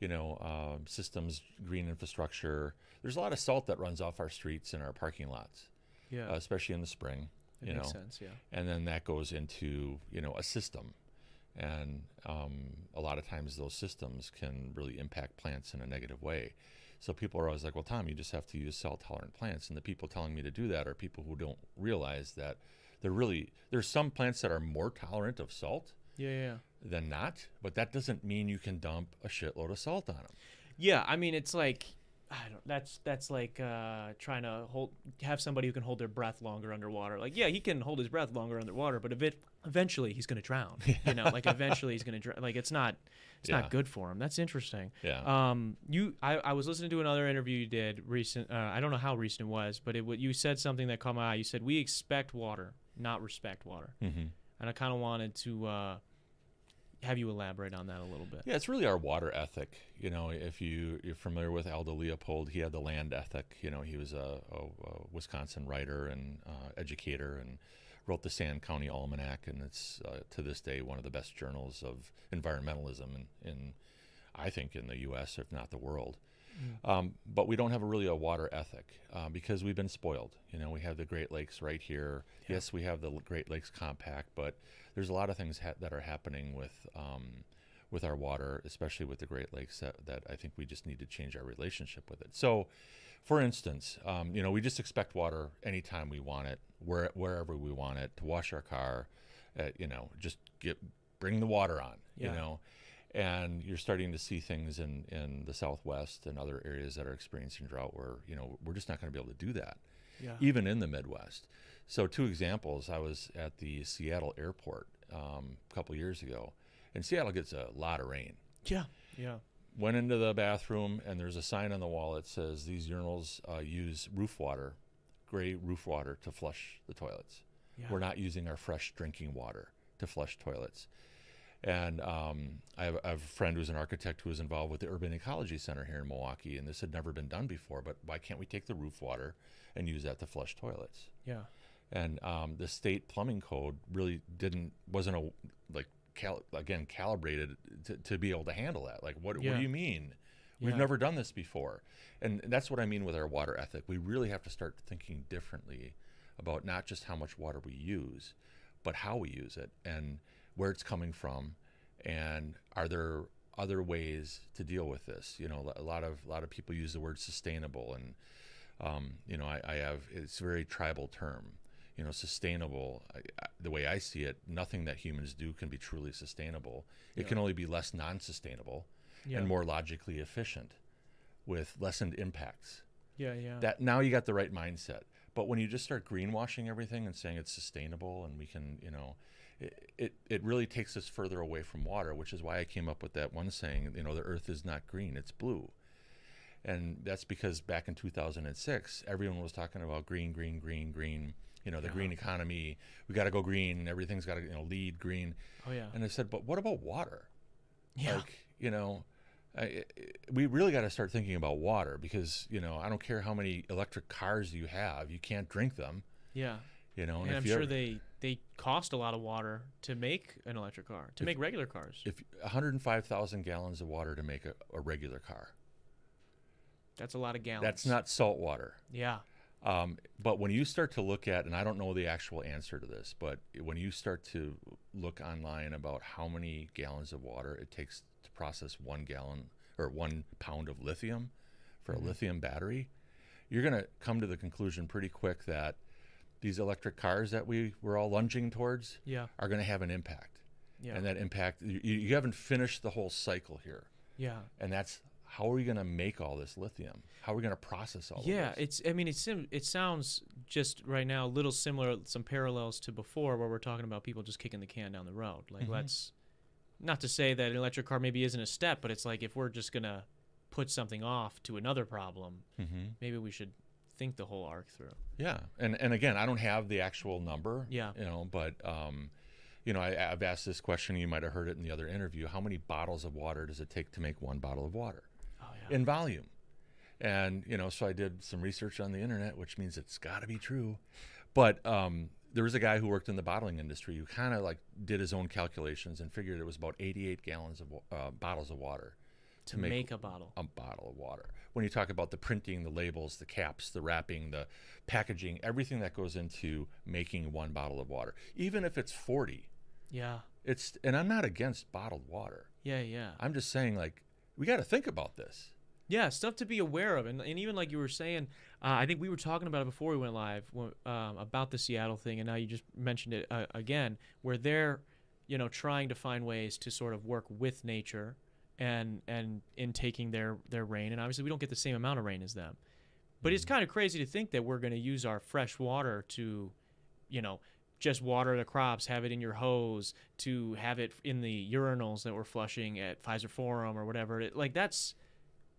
you know, um systems, green infrastructure, there's a lot of salt that runs off our streets and our parking lots, Yeah. uh, especially in the spring. that you makes know, sense. Yeah. and then that goes into you know a system and um, a lot of times those systems can really impact plants in a negative way. So people are always like well tom you just have to use salt tolerant plants. And the people telling me to do that are people who don't realize that they're really there's some plants that are more tolerant of salt Yeah, yeah. than not but that doesn't mean you can dump a shitload of salt on them Yeah, I mean it's like I don't that's that's like uh trying to hold have somebody who can hold their breath longer underwater. Like yeah, he can hold his breath longer underwater, but eventually he's going to drown. You know, like eventually he's going to drown. Like it's not it's Yeah. not good for him. That's interesting. yeah Um you I, I was listening to another interview you did recent uh, I don't know how recent it was, but it you said something that caught my eye. You said we expect water, not respect water. hmm And I kind of wanted to uh have you elaborate on that a little bit. Yeah, it's really our water ethic. You know, if you you're familiar with Aldo Leopold, he had the land ethic. You know, he was a, a, a Wisconsin writer and uh, educator, and wrote the Sand County Almanac, and it's uh, to this day one of the best journals of environmentalism in, in I think in the U.S. if not the world. Um, but we don't have a really a water ethic uh, because we've been spoiled. You know, we have the Great Lakes right here. Yeah. Yes, we have the Great Lakes Compact, but there's a lot of things ha- that are happening with um, with our water, especially with the Great Lakes, that, that I think we just need to change our relationship with it. So, for instance, um, you know, we just expect water anytime we want it, where, wherever we want it, to wash our car. Uh, you know, just get bring the water on. Yeah. You know, and you're starting to see things in, in the Southwest and other areas that are experiencing drought where you know we're just not going to be able to do that Yeah. even in the Midwest. So, two examples. I was at the Seattle airport um, a couple years ago, and Seattle gets a lot of rain. Yeah. Yeah. Went into the bathroom, and there's a sign on the wall that says these urinals uh, use roof water, gray roof water, to flush the toilets. Yeah. We're not using our fresh drinking water to flush toilets. And um, I, have, I have a friend who's an architect who was involved with the Urban Ecology Center here in Milwaukee, and this had never been done before. But why can't we take the roof water and use that to flush toilets? Yeah. And um, the state plumbing code really didn't wasn't a like cal- again calibrated to, to be able to handle that. Like, what, what do you mean? We've Yeah. never done this before, and that's what I mean with our water ethic. We really have to start thinking differently about not just how much water we use, but how we use it and where it's coming from, and are there other ways to deal with this? You know, a lot of a lot of people use the word sustainable, and um, you know, I, I have it's a very tribal term. You know, sustainable. I, I, the way I see it, nothing that humans do can be truly sustainable. It Yeah. can only be less non-sustainable Yeah. and more logically efficient, with lessened impacts Yeah. Yeah. that now you got the right mindset. But when you just start greenwashing everything and saying it's sustainable and we can, you know, it, it, it really takes us further away from water, which is why I came up with that one saying, you know, the earth is not green, it's blue. And that's because back in 2006, everyone was talking about green, green, green, green, you know, the Yeah. green economy. We got to go green. Everything's got to, you know, lead green. oh yeah. And I said, but what about water? yeah. Like, you know, I, we really got to start thinking about water because you know I don't care how many electric cars you have, you can't drink them. Yeah. You know, And if I'm sure ever- they they cost a lot of water to make an electric car, to If- make regular cars. if 105,000 gallons of water to make a, a regular car, That's a lot of gallons. that's not salt water. Yeah. Um, but when you start to look at, and I don't know the actual answer to this, but when you start to look online about how many gallons of water it takes to process one gallon or one pound of lithium for Mhm. a lithium battery, you're going to come to the conclusion pretty quick that these electric cars that we were all lunging towards Yeah. are going to have an impact. Yeah. And that impact, you, you haven't finished the whole cycle here. yeah. And that's how are we going to make all this lithium? How are we going to process all Yeah, it's. I mean, it's. sim- It sounds just right now a little similar, some parallels to before, where we're talking about people just kicking the can down the road. Like, Mhm. let's. Not to say that an electric car maybe isn't a step, but it's like if we're just gonna put something off to another problem, mm-hmm. maybe we should think the whole arc through. Yeah, and and again, I don't have the actual number. Yeah. You know, but um, you know, I, I've asked this question. You might have heard it in the other interview. How many bottles of water does it take to make one bottle of water Oh yeah. in volume? And you know, so I did some research on the internet, which means it's got to be true. But um, there was a guy who worked in the bottling industry who kind of like did his own calculations and figured it was about 88 gallons of uh, bottles of water to make- make, a bottle. a bottle of water. When you talk about the printing, the labels, the caps, the wrapping, the packaging, everything that goes into making one bottle of water, even if it's 40, Yeah. it's and I'm not against bottled water. Yeah. Yeah. I'm just saying like we got to think about this. Yeah, stuff to be aware of, and, and even like you were saying, uh, I think we were talking about it before we went live um, about the Seattle thing, and now you just mentioned it uh, again, where they're, you know, trying to find ways to sort of work with nature, and and in taking their their rain, and obviously we don't get the same amount of rain as them, but it's kind of crazy to think that we're going to use our fresh water to, you know. Just water the crops, have it in your hose, to have it in the urinals that we're flushing at Fiserv Forum or whatever. It, like that's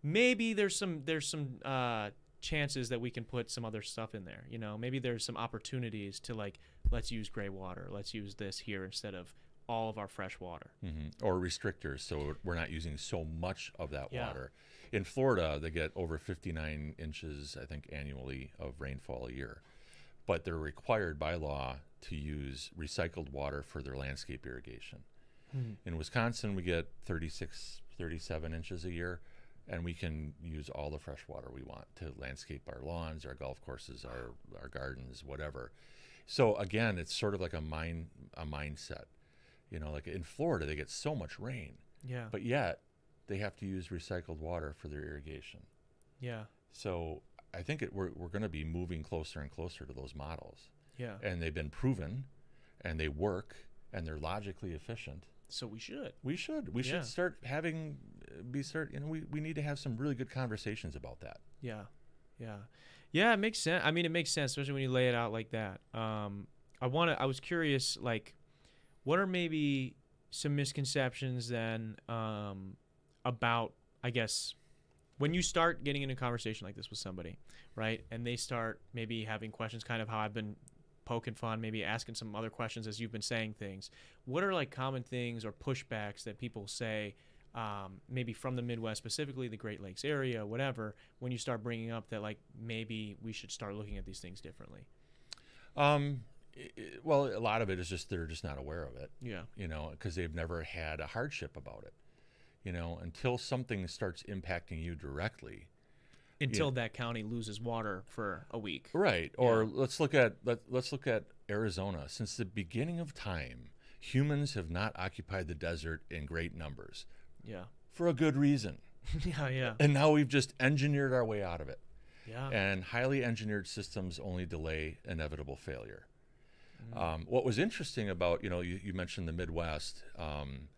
maybe there's some there's some uh, chances that we can put some other stuff in there. You know, maybe there's some opportunities to like let's use gray water, let's use this here instead of all of our fresh water. Mm-hmm. Or restrictors, so we're not using so much of that Yeah. water. In Florida, they get over 59 inches, I think, annually of rainfall a year, but they're required by law to use recycled water for their landscape irrigation. In Wisconsin, we get 36, 37 inches a year, and we can use all the fresh water we want to landscape our lawns, our golf courses, our, our gardens, whatever. So again, it's sort of like a mind a mindset. You know, like in Florida, they get so much rain, Yeah, but yet they have to use recycled water for their irrigation. yeah, So I think it, we're, we're going to be moving closer and closer to those models. yeah. And they've been proven, and they work, and they're logically efficient. So we should. We should. We Yeah. should start having uh, be start. You know, we, we need to have some really good conversations about that. Yeah, yeah, yeah. It makes sense. I mean, it makes sense, especially when you lay it out like that. Um, I want to. I was curious, like, what are maybe some misconceptions then um, about, I guess, when you start getting in a conversation like this with somebody, right, and they start maybe having questions, kind of how I've been poking fun, maybe asking some other questions as you've been saying things. What are like common things or pushbacks that people say? um, maybe from the Midwest, specifically the Great Lakes area, whatever, when you start bringing up that like maybe we should start looking at these things differently. Um, i- i- well, a lot of it is just they're just not aware of it. Yeah. You know, because they've never had a hardship about it. You know, until something starts impacting you directly. Until that county loses water for a week. Right. Or Yeah. let's look at let, let's look at Arizona. Since the beginning of time, humans have not occupied the desert in great numbers Yeah. for a good reason. yeah. Yeah. And now we've just engineered our way out of it. Yeah. and highly engineered systems only delay inevitable failure. Mm-hmm. Um, what was interesting about, you know, you, you mentioned the Midwest. Um,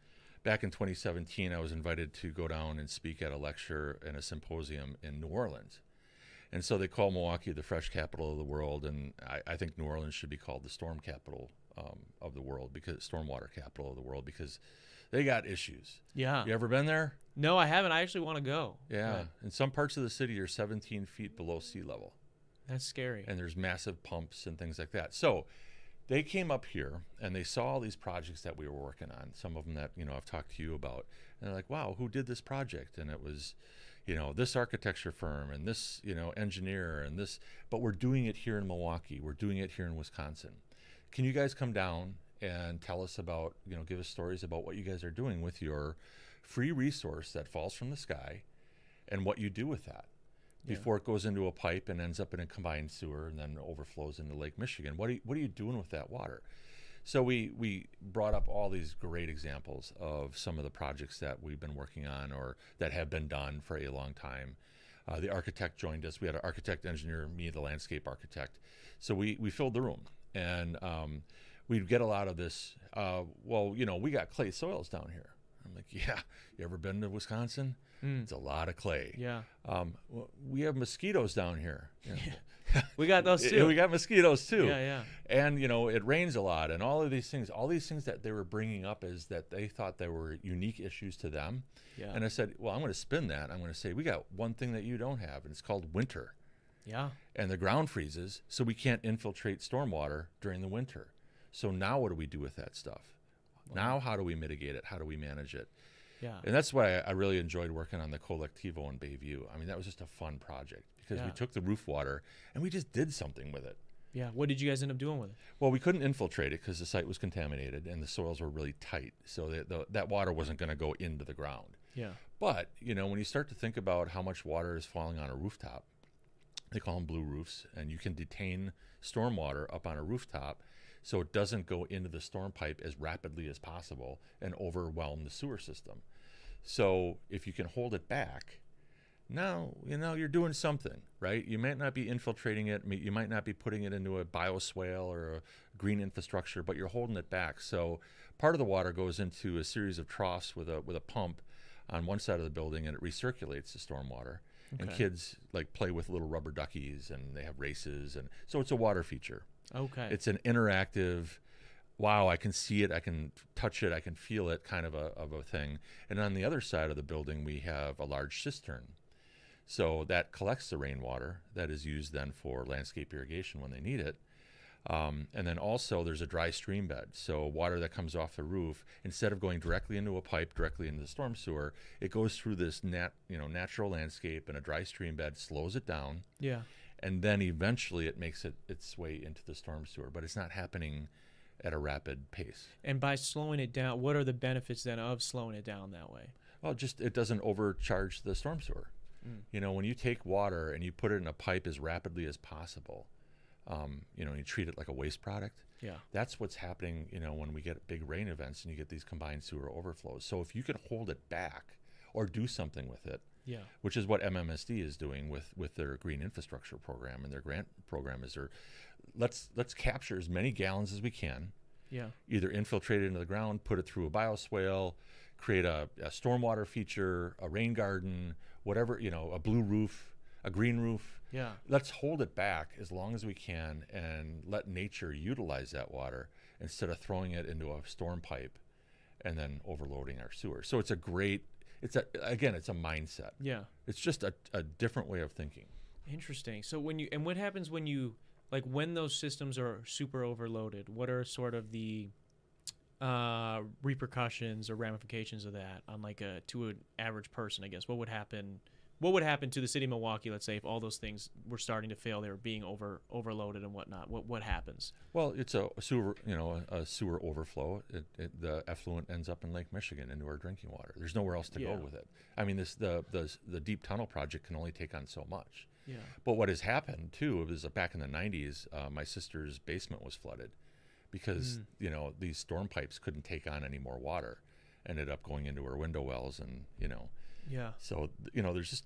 back in 2017, I was invited to go down and speak at a lecture and a symposium in New Orleans. And so they call Milwaukee the fresh capital of the world, and I, I think New Orleans should be called the storm capital um, of the world because stormwater capital of the world because they got issues. Yeah. You ever been there? No, I haven't. I actually want to go. Yeah. In some parts of the city, you're 17 feet below sea level. That's scary. and there's massive pumps and things like that. So they came up here and they saw all these projects that we were working on. Some of them that you know I've talked to you about, and they're like, "Wow, who did this project?" And it was, you know, this architecture firm and this you know engineer and this. But we're doing it here in Milwaukee. We're doing it here in Wisconsin. Can you guys come down and tell us about you know give us stories about what you guys are doing with your free resource that falls from the sky, and what you do with that? Yeah. before it goes into a pipe and ends up in a combined sewer and then overflows into Lake Michigan. What are you, what are you doing with that water? So we we brought up all these great examples of some of the projects that we've been working on or that have been done for a long time. Uh, the architect joined us. We had an architect, engineer, me, the landscape architect. So we we filled the room, and um, we'd get a lot of this. Uh, well, you know, we got clay soils down here. I'm like, yeah. You ever been to Wisconsin? Mm. It's a lot of clay. Yeah. Um, we have mosquitoes down here. Know, We got those too. we got mosquitoes too. Yeah, yeah. And you know, it rains a lot, and all of these things, all these things that they were bringing up is that they thought they were unique issues to them. Yeah. And I said, well, I'm going to spin that. I'm going to say we got one thing that you don't have, and it's called winter. yeah. And the ground freezes, so we can't infiltrate stormwater during the winter. So now, what do we do with that stuff? Now, how do we mitigate it? How do we manage it? Yeah. And that's why I really enjoyed working on the Colectivo in Bayview. I mean, that was just a fun project because we took the roof water and we just did something with it. Yeah. What did you guys end up doing with it? Well, we couldn't infiltrate it because the site was contaminated and the soils were really tight. So the, the, that water wasn't going to go into the ground. Yeah. But, you know, when you start to think about how much water is falling on a rooftop, they call them blue roofs, and you can detain stormwater up on a rooftop so it doesn't go into the storm pipe as rapidly as possible and overwhelm the sewer system. So if you can hold it back, now you know you're doing something, right? You might not be infiltrating it, you might not be putting it into a bioswale or a green infrastructure, but you're holding it back. So part of the water goes into a series of troughs with a with a pump on one side of the building, and it recirculates the stormwater. And kids like play with little rubber duckies, and they have races, and so it's a water feature. Okay. It's an interactive. Wow, I can see it, I can touch it, I can feel it, kind of a of a thing. And on the other side of the building, we have a large cistern. So that collects the rainwater that is used then for landscape irrigation when they need it. Um, and then also there's a dry stream bed. So water that comes off the roof, instead of going directly into a pipe, directly into the storm sewer, it goes through this nat, you know, natural landscape and a dry stream bed slows it down, yeah. and then eventually it makes it its way into the storm sewer. But it's not happening at a rapid pace. And by slowing it down, what are the benefits then of slowing it down that way? Well, just it doesn't overcharge the storm sewer. Mm. You know, when you take water and you put it in a pipe as rapidly as possible, um, you know, you treat it like a waste product. Yeah. That's what's happening, you know, when we get big rain events and you get these combined sewer overflows. So if you can hold it back or do something with it, Yeah. which is what MMSD is doing with with their green infrastructure program and their grant program is they're let's let's capture as many gallons as we can Yeah. either infiltrate it into the ground, put it through a bioswale, create a, a stormwater feature, a rain garden, whatever, you know, a blue roof, a green roof. Yeah. Let's hold it back as long as we can and let nature utilize that water instead of throwing it into a storm pipe and then overloading our sewer. So it's a great, it's a, again, it's a mindset. Yeah. It's just a, a different way of thinking. Interesting. So when you and what happens when you like when those systems are super overloaded? What are sort of the uh, repercussions or ramifications of that on like a to an average person? I guess what would happen? What would happen to the city of Milwaukee? Let's say if all those things were starting to fail, they were being over overloaded and whatnot. What what happens? Well, it's a sewer, you know, a, sewer overflow. It, it, the effluent ends up in Lake Michigan into our drinking water. There's nowhere else to Yeah. go with it. I mean, this the, the the deep tunnel project can only take on so much. Yeah. But what has happened too is that back in the '90s, uh, my sister's basement was flooded because Mm. you know these storm pipes couldn't take on any more water. Ended up going into her window wells, and you know, Yeah. so you know, there's just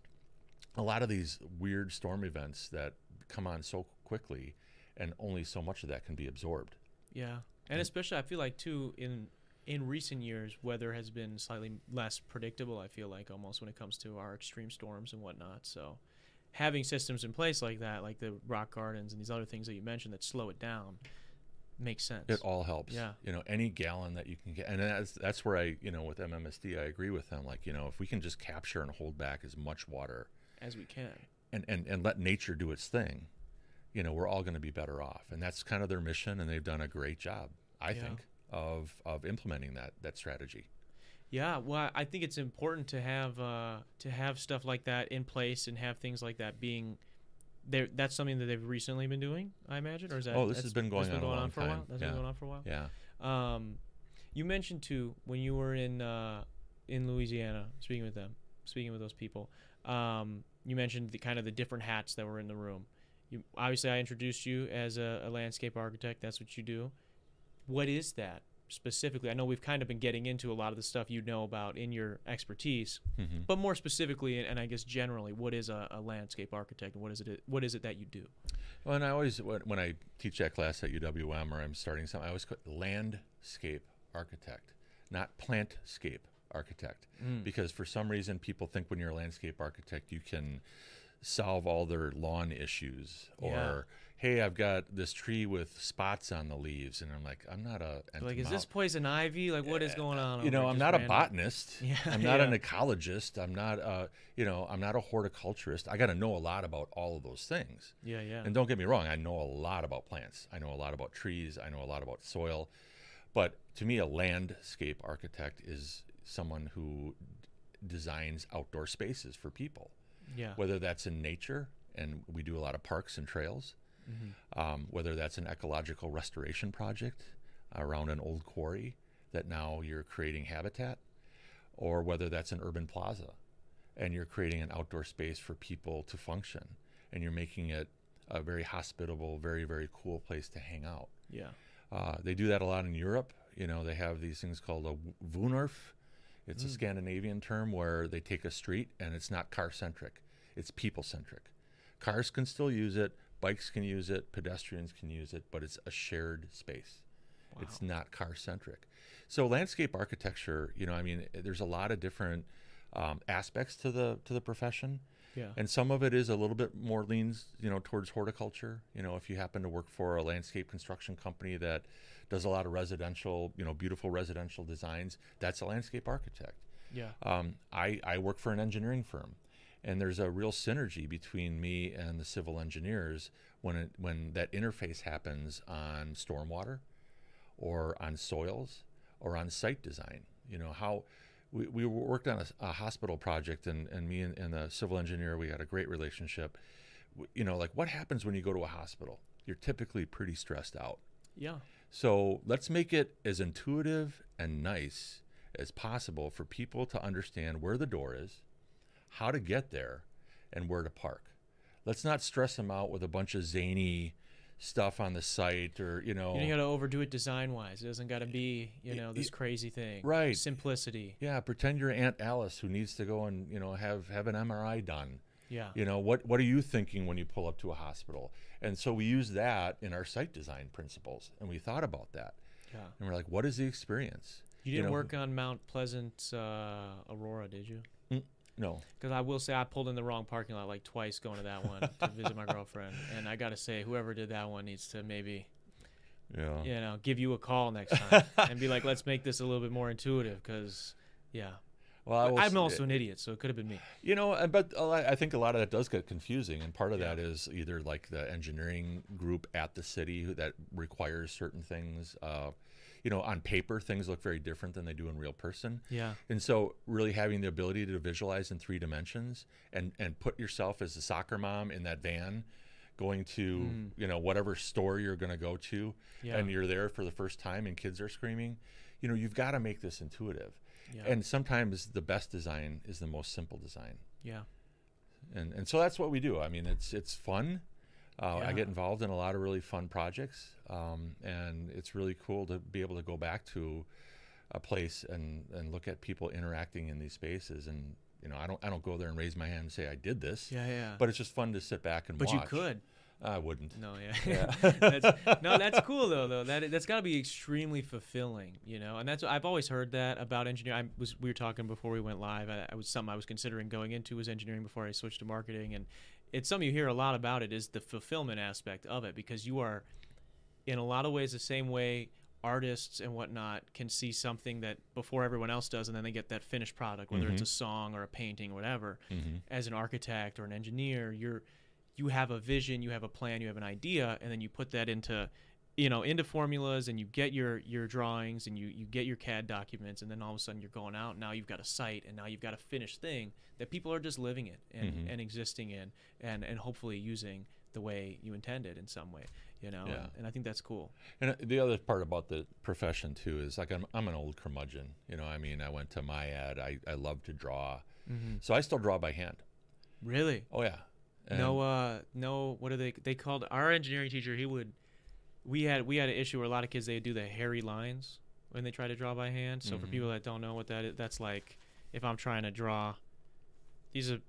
a lot of these weird storm events that come on so quickly, and only so much of that can be absorbed. Yeah, and especially I feel like too in in recent years, weather has been slightly less predictable. I feel like almost when it comes to our extreme storms and whatnot. So having systems in place like that, like the rock gardens and these other things that you mentioned that slow it down, makes sense. It all helps. Yeah. You know, any gallon that you can get, and that's that's where I, you know, with MMSD, I agree with them. Like, you know, if we can just capture and hold back as much water, as we can. and and and let nature do its thing, you know, we're all going to be better off. And that's kind of their mission, and they've done a great job, I Yeah. think, of of implementing that that strategy. Yeah, well, I think it's important to have uh, to have stuff like that in place and have things like that being there. That's something that they've recently been doing, I imagine, or is that? Oh, this has been going on a long for a while. time. That's Yeah. been going on for a while. Yeah. Um, you mentioned too when you were in uh, in Louisiana speaking with them, speaking with those people. Um, you mentioned the kind of the different hats that were in the room. You obviously I introduced you as a, a landscape architect. That's what you do. What is that specifically? I know we've kind of been getting into a lot of the stuff you know about in your expertise, hmm but more specifically, and I guess generally, what is a, a landscape architect? and What is it? What is it that you do? Well, and I always when, when I teach that class at UWM or I'm starting something, I always call it landscape architect, not plantscape architect, Mm. because for some reason people think when you're a landscape architect you can solve all their lawn issues or Yeah. Hey i've got this tree with spots on the leaves and i'm like i'm not a Like, is this poison ivy? Like, what is going on? you know i'm not a botanist Yeah, i'm not an ecologist i'm not a you know i'm not a horticulturist i got to know a lot about all of those things Yeah, yeah. and don't get me wrong, I know a lot about plants. I know a lot about trees. I know a lot about soil. But to me, a landscape architect is someone who designs outdoor spaces for people, yeah. whether that's in nature, and we do a lot of parks and trails, Mhm. um, whether that's an ecological restoration project around an old quarry that now you're creating habitat, or whether that's an urban plaza and you're creating an outdoor space for people to function and you're making it a very hospitable, very, very cool place to hang out. Yeah. Uh, they do that a lot in Europe. You know, they have these things called a woonerf. It's a Mm. Scandinavian term where they take a street and it's not car centric, it's people centric. Cars can still use it, bikes can use it, pedestrians can use it, but it's a shared space. Wow. It's not car centric. So landscape architecture, you know, I mean, there's a lot of different um, aspects to the to the profession, yeah. and some of it is a little bit more leans, you know, towards horticulture. You know, if you happen to work for a landscape construction company that does a lot of residential, you know, beautiful residential designs, that's a landscape architect. yeah. Um, I, I work for an engineering firm, and there's a real synergy between me and the civil engineers when it, when that interface happens on stormwater, or on soils, or on site design. You know how we, we worked on a, a hospital project, and, and me and, and the civil engineer we had a great relationship. You know, like what happens when you go to a hospital? You're typically pretty stressed out. Yeah. So let's make it as intuitive and nice as possible for people to understand where the door is, how to get there, and where to park. Let's not stress them out with a bunch of zany stuff on the site or, you know. You don't got to overdo it design wise. It doesn't got to be, you know, this crazy thing. Right. Simplicity. yeah, pretend you're Aunt Alice who needs to go and, you know, have, have an MRI done. Yeah. You know, what, what are you thinking when you pull up to a hospital? And so we use that in our site design principles. And we thought about that. Yeah. And we're like, what is the experience? You You didn't know- work on Mount Pleasant, uh, Aurora, did you? No. Because I will say I pulled in the wrong parking lot like twice going to that one to visit my girlfriend, and I got to say whoever did that one needs to maybe Yeah. you know give you a call next time and be like, let's make this a little bit more intuitive. Because yeah, Well, I'm also an idiot, so it could have been me. You know, but I think a lot of that does get confusing, and part of Yeah. that is either like the engineering group at the city that requires certain things. Uh, you know, on paper, things look very different than they do in real person, Yeah. and so really having the ability to visualize in three dimensions and and put yourself as a soccer mom in that van, going to Mm. you know whatever store you're going to go to, Yeah. and you're there for the first time, and kids are screaming. You know, you've got to make this intuitive, Yeah. and sometimes the best design is the most simple design yeah. and and so that's what we do. I mean, it's it's fun. Uh, I get involved in a lot of really fun projects, um, and it's really cool to be able to go back to a place and and look at people interacting in these spaces. And you know, I don't I don't go there and raise my hand and say I did this, Yeah. Yeah. but it's just fun to sit back and but watch. you could. I wouldn't. No, yeah. Yeah. that's, no, that's cool though. Though that that's got to be extremely fulfilling, you know. And that's I've always heard that about engineering. I was we were talking before we went live. I, I was something I was considering going into was engineering before I switched to marketing, and it's something you hear a lot about. It is the fulfillment aspect of it because you are, in a lot of ways, the same way artists and whatnot can see something that before everyone else does, and then they get that finished product, whether it's Mhm. a song or a painting or whatever hmm as an architect or an engineer, you're you have a vision, you have a plan, you have an idea, and then you put that into you know into formulas and you get your your drawings and you you get your CAD documents and then all of a sudden you're going out now you've got a site and now you've got a finished thing that people are just living in and, Mhm. and existing in and and hopefully using the way you intended in some way you know Yeah. and, and I think that's cool And uh, the other part about the profession too is like I'm I'm an old curmudgeon. You know, I mean, I went to my ad. I I love to draw, mm-hmm. so I still draw by hand. really Oh yeah. And- no uh no what are they they called our engineering teacher he would we had we had an issue where a lot of kids they do the hairy lines when they try to draw by hand. So for Mhm. people that don't know what that is that's like if i'm trying to draw these are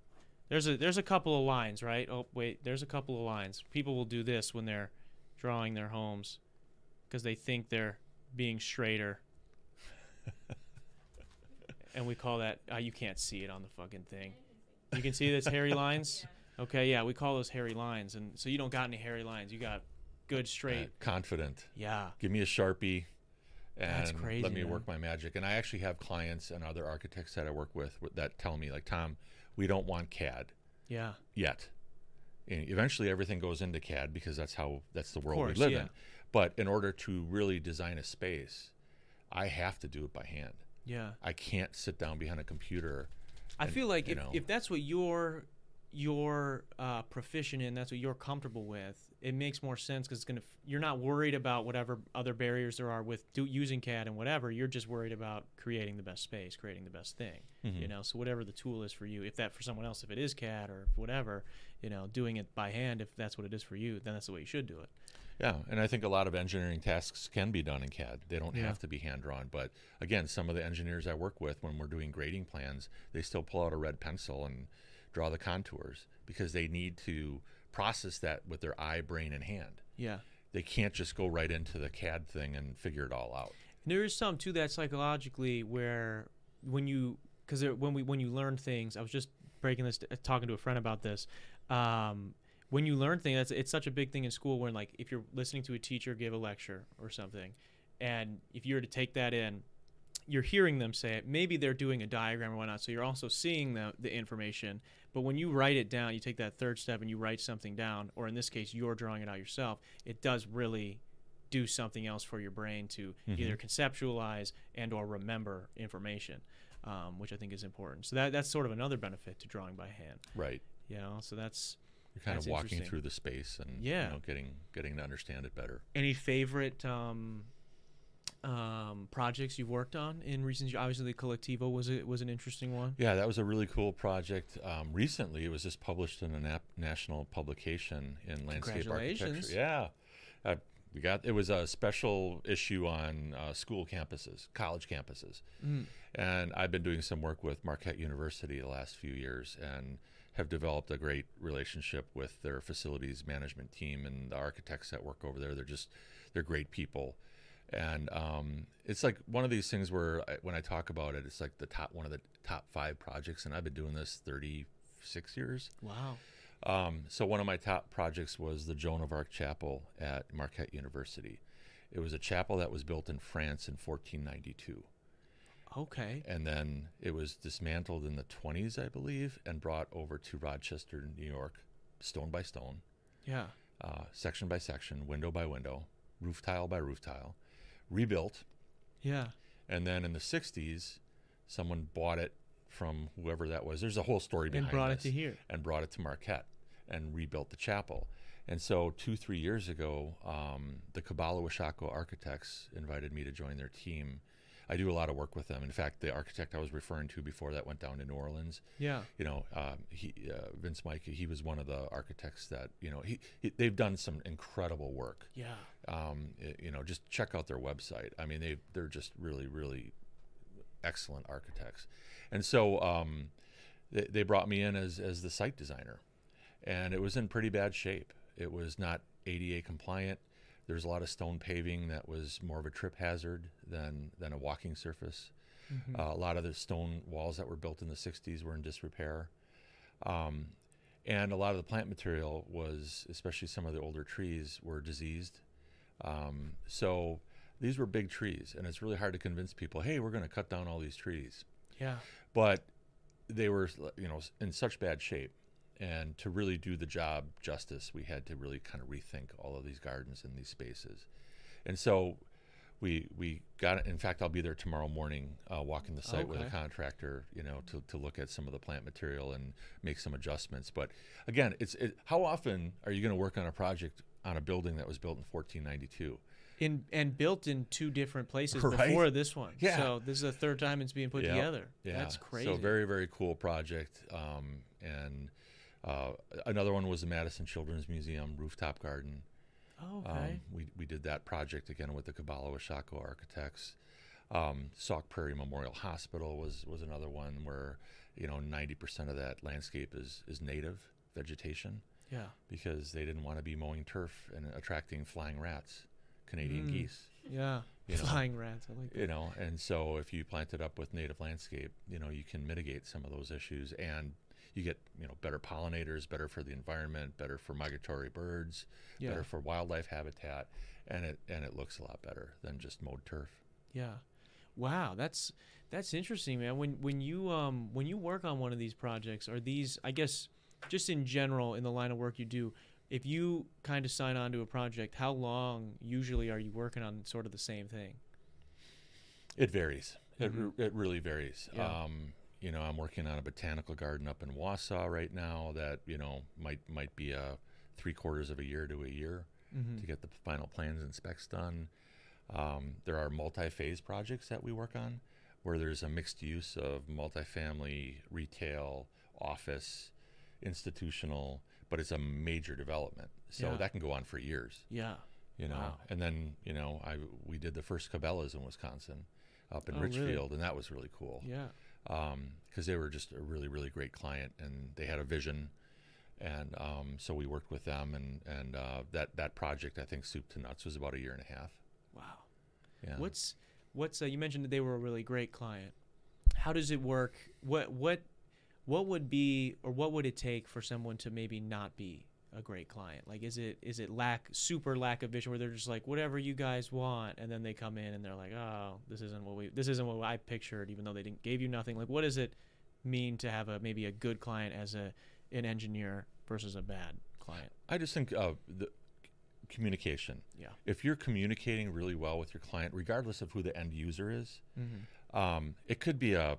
there's a there's a couple of lines right? Oh wait there's a couple of lines. People will do this when they're drawing their homes because they think they're being straighter. And we call that uh, you can't see it on the fucking thing. You can see this hairy lines? Okay, yeah, we call those hairy lines, and so you don't got any hairy lines. You got good uh, straight. confident. Yeah, Give me a sharpie, and That's crazy, let me man. work my magic. And I actually have clients and other architects that I work with that tell me like, Tom, we don't want CAD yeah, yet. And eventually, everything goes into CAD because that's how that's the world course, we live yeah. in. But in order to really design a space, I have to do it by hand. yeah. I can't sit down behind a computer. I And, feel like if, know. if that's what you're you're uh, proficient in, that's what you're comfortable with. It makes more sense because it's gonna. You're not worried about whatever other barriers there are with do, using CAD and whatever. You're just worried about creating the best space, creating the best thing. Mhm. You know, so whatever the tool is for you, if that for someone else, if it is CAD or whatever, you know, doing it by hand, if that's what it is for you, then that's the way you should do it. Yeah, and I think a lot of engineering tasks can be done in CAD. They don't Yeah. have to be hand drawn. But again, some of the engineers I work with, when we're doing grading plans, they still pull out a red pencil and draw the contours because they need to process that with their eye, brain, and hand. Yeah. They can't just go right into the CAD thing and figure it all out. And there is some to that psychologically where when you because when we when you learn things, I was just breaking this talking to a friend about this. Um, when you learn things, that's, it's such a big thing in school. When like if you're listening to a teacher give a lecture or something, and if you were to take that in, you're hearing them say it. Maybe they're doing a diagram or whatnot, so you're also seeing the the information. But when you write it down, you take that third step and you write something down, or in this case, you're drawing it out yourself. It does really do something else for your brain to Mhm. either conceptualize and or remember information, um, which I think is important. So that that's sort of another benefit to drawing by hand. Right. You know, so that's You're kind That's of walking through the space and Yeah. you know, getting getting to understand it better. any favorite um, um, projects you've worked on in recent. Years? Obviously, the Colectivo was it was an interesting one. Yeah, that was a really cool project. Um, recently, it was just published in a nap- national publication in landscape Congratulations. architecture. Yeah, uh, we got it was a special issue on uh, school campuses, college campuses, Mm. and I've been doing some work with Marquette University the last few years and have developed a great relationship with their facilities management team and the architects that work over there. They're just they're great people. And um, it's like one of these things where I, when I talk about it, it's like the top one of the top five projects, and I've been doing this 36 years. Wow. Um, so one of my top projects was the Joan of Arc Chapel at Marquette University. It was a chapel that was built in France in 1492, Okay. and then it was dismantled in the 20s, I believe, and brought over to Rochester, New York, stone by stone, Yeah. uh, section by section, window by window, roof tile by roof tile, rebuilt. Yeah. And then in the 60s, someone bought it from whoever that was. There's a whole story behind it. And brought it to here. and brought it to Marquette and rebuilt the chapel. And so, two, three years ago, um, the Kubala Washatko architects invited me to join their team. I do a lot of work with them. In fact, the architect I was referring to before that went down to New Orleans. Yeah. You know, um, he, uh, Vince Mike, he was one of the architects that, you know, he, he, they've done some incredible work Yeah. um, you know, just check out their website. I mean, they they're just really really excellent architects, and so um, they, they brought me in as as the site designer, and it was in pretty bad shape. It was not ADA compliant. There's a lot of stone paving that was more of a trip hazard than than a walking surface. Mhm. Uh, a lot of the stone walls that were built in the 60s were in disrepair. Um, and a lot of the plant material was, especially some of the older trees, were diseased. Um, so these were big trees, and it's really hard to convince people, hey, we're going to cut down all these trees. yeah. But they were, you know, in such bad shape. And to really do the job justice, we had to really kind of rethink all of these gardens and these spaces. And so we we got in fact I'll be there tomorrow morning uh, walking the site with a contractor you know to, to look at some of the plant material and make some adjustments but again it's it, how often are you going to work on a project on a building that was built in 1492 In and built in two different places Right. before this one. Yeah. So this is the third time it's being put Yeah. together. yeah That's crazy. so very very cool project um, and uh, another one was the Madison Children's Museum rooftop garden Oh, okay. Um, we, we did that project again with the Kubala Washatko architects. Um, Sauk Prairie Memorial Hospital was, was another one where, you know, 90% of that landscape is, is native vegetation yeah. because they didn't want to be mowing turf and attracting flying rats, Canadian Mm. geese, Yeah. You know. Flying rats. I like that. you know. And so if you plant it up with native landscape, you know, you can mitigate some of those issues and you get, you know, better pollinators, better for the environment, better for migratory birds, Yeah. better for wildlife habitat, and it and it looks a lot better than just mowed turf. Yeah. Wow, that's that's interesting, man. When when you um when you work on one of these projects, are these I guess just in general in the line of work you do, if you kind of sign on to a project, how long usually are you working on sort of the same thing? It varies. It, Mhm. re- it really varies. Yeah. Um, you know, I'm working on a botanical garden up in Wausau right now that you know might might be a three quarters of a year to a year Mm-hmm. to get the final plans and specs done. Um, there are multi-phase projects that we work on where there's a mixed use of multifamily, retail, office, institutional, but it's a major development. So Yeah. that can go on for years. Yeah. you know. Wow. And then you know, I we did the first Cabela's in Wisconsin, up in Oh, really? Richfield, and that was really cool Yeah. Because they were just a really really great client and they had a vision, and um, so we worked with them and and uh, that that project I think soup to nuts was about a year and a half. Wow. Yeah. What's what's uh, you mentioned that they were a really great client. How does it work? What what what would be or what would it take for someone to maybe not be a great client? Like is it is it lack super lack of vision where they're just like whatever you guys want and then they come in and they're like, "Oh, this isn't what we this isn't what I pictured even though they didn't gave you nothing." Like what does it mean to have a maybe a good client as a an engineer versus a bad client? I just think uh, the communication. Yeah. If you're communicating really well with your client, regardless of who the end user is, Mhm. um, it could be a,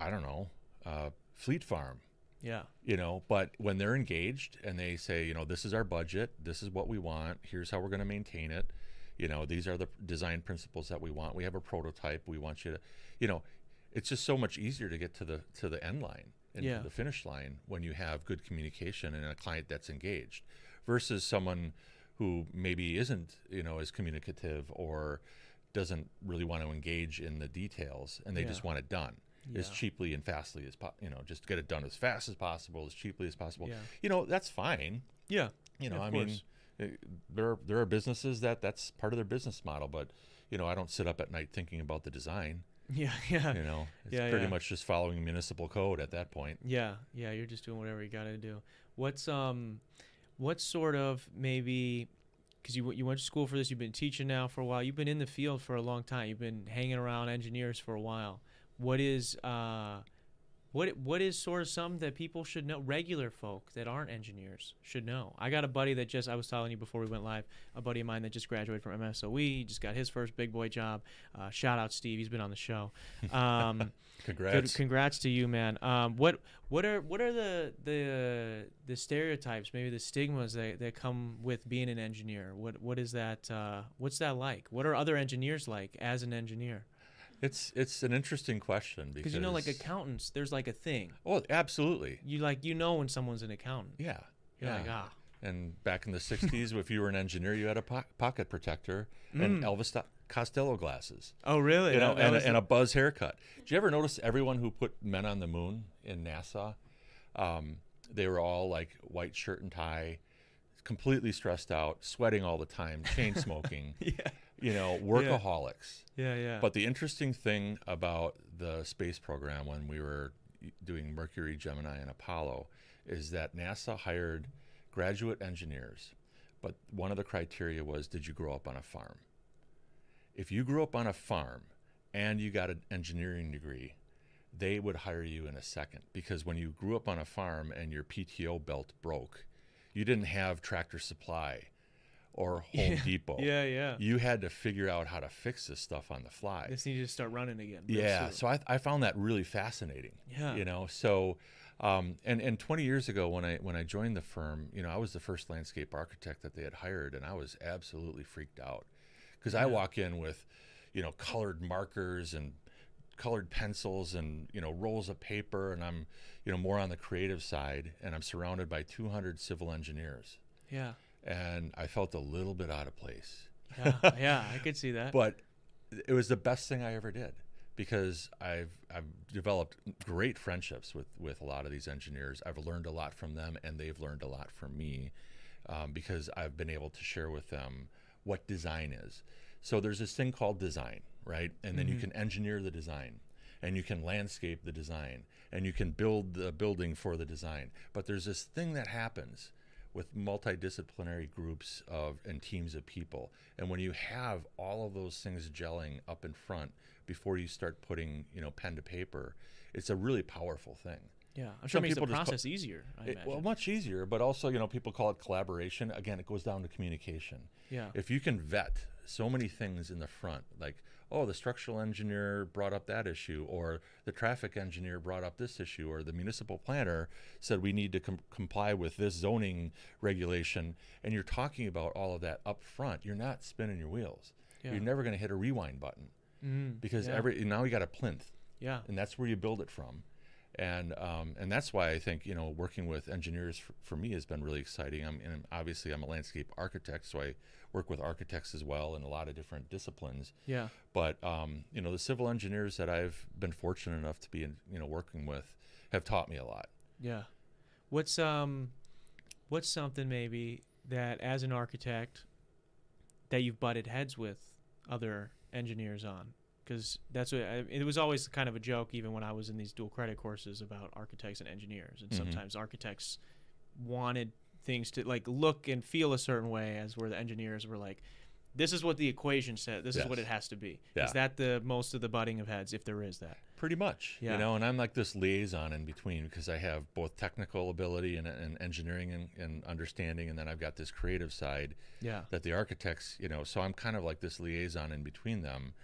I don't know, a Fleet Farm Yeah. you know but when they're engaged and they say you know this is our budget this is what we want here's how we're going to maintain it you know these are the design principles that we want we have a prototype we want you to you know it's just so much easier to get to the to the end line and Yeah. the finish line when you have good communication and a client that's engaged versus someone who maybe isn't you know as communicative or doesn't really want to engage in the details and they Yeah. just want it done as cheaply and fastly as po- you know just get it done as fast as possible as cheaply as possible Yeah. you know that's fine Yeah. you know i mean course. uh, there are, there are businesses that that's part of their business model but you know i don't sit up at night thinking about the design Yeah. Yeah. you know it's Yeah, pretty yeah. much just following municipal code at that point Yeah, yeah, you're just doing whatever you got to do. What's um, what sort of maybe, because you you went to school for this, you've been teaching now for a while, you've been in the field for a long time, you've been hanging around engineers for a while. What is uh, what what is sort of something that people should know? Regular folk that aren't engineers should know. I got a buddy that just I was telling you before we went live, a buddy of mine that just graduated from MSOE, he just got his first big boy job. Uh, shout out Steve, he's been on the show. Um, congrats Good, congrats to you, man. Um, what what are what are the the the stereotypes, maybe the stigmas that, that come with being an engineer? What what is that? Uh, what's that like? What are other engineers like as an engineer? It's it's an interesting question because you know, like accountants, there's like a thing. oh absolutely You like you know when someone's an accountant. yeah You're yeah like ah, and back in the 60s if you were an engineer you had a po- pocket protector Mm. and elvis costello glasses oh really? you know, and, a, and a buzz haircut. Did you ever notice everyone who put men on the moon in NASA? Um, they were all like white shirt and tie, completely stressed out, sweating all the time, chain smoking. yeah, you know, workaholics. yeah, yeah. But the interesting thing about the space program when we were doing Mercury, Gemini, and Apollo is that NASA hired graduate engineers, but one of the criteria was did you grow up on a farm? If you grew up on a farm and you got an engineering degree, they would hire you in a second because when you grew up on a farm and your PTO belt broke, you didn't have Tractor Supply or Home Yeah. Depot. Yeah, yeah. You had to figure out how to fix this stuff on the fly. This needs to start running again. Yeah, soon. so I, I found that really fascinating. Yeah. you know, so um, and and 20 years ago when I when I joined the firm, you know, I was the first landscape architect that they had hired, and I was absolutely freaked out because I walk in with, you know, colored markers and colored pencils and you know rolls of paper, and I'm you know more on the creative side, and I'm surrounded by 200 civil engineers, yeah, and I felt a little bit out of place yeah, yeah. I could see that. but it was the best thing I ever did because I've I've developed great friendships with with a lot of these engineers. I've learned a lot from them, and they've learned a lot from me um, because I've been able to share with them what design is. So there's this thing called design, right? And then you can engineer the design, and you can landscape the design, and you can build the building for the design. But there's this thing that happens with multidisciplinary groups of and teams of people. And when you have all of those things gelling up in front before you start putting, you know, pen to paper, it's a really powerful thing. yeah, I'm sure it some makes the just call- process easier. I It- well, much easier, but also, you know, people call it collaboration. Again, it goes down to communication. yeah, If you can vet so many things in the front, like, oh, the structural engineer brought up that issue, or the traffic engineer brought up this issue, or the municipal planner said we need to com- comply with this zoning regulation, and you're talking about all of that up front, you're not spinning your wheels. yeah. You're never going to hit a rewind button Mm, because yeah. every now you got a plinth yeah, and that's where you build it from. And um, and that's why I think you know working with engineers for, for me has been really exciting. I'm and obviously I'm a landscape architect, so I work with architects as well in a lot of different disciplines. yeah, But um, you know the civil engineers that I've been fortunate enough to be in, you know working with have taught me a lot. yeah. What's um, what's something maybe that as an architect that you've butted heads with other engineers on? Because that's what I, it was always kind of a joke, even when I was in these dual credit courses about architects and engineers. And Mhm. sometimes architects wanted things to like look and feel a certain way, as where the engineers were like, "This is what the equation said. This is what it has to be." Yeah. Is that the most of the butting of heads, if there is that? Pretty much, Yeah. you know, and I'm like this liaison in between because I have both technical ability and, and engineering and, and understanding, and then I've got this creative side Yeah. that the architects, you know, so I'm kind of like this liaison in between them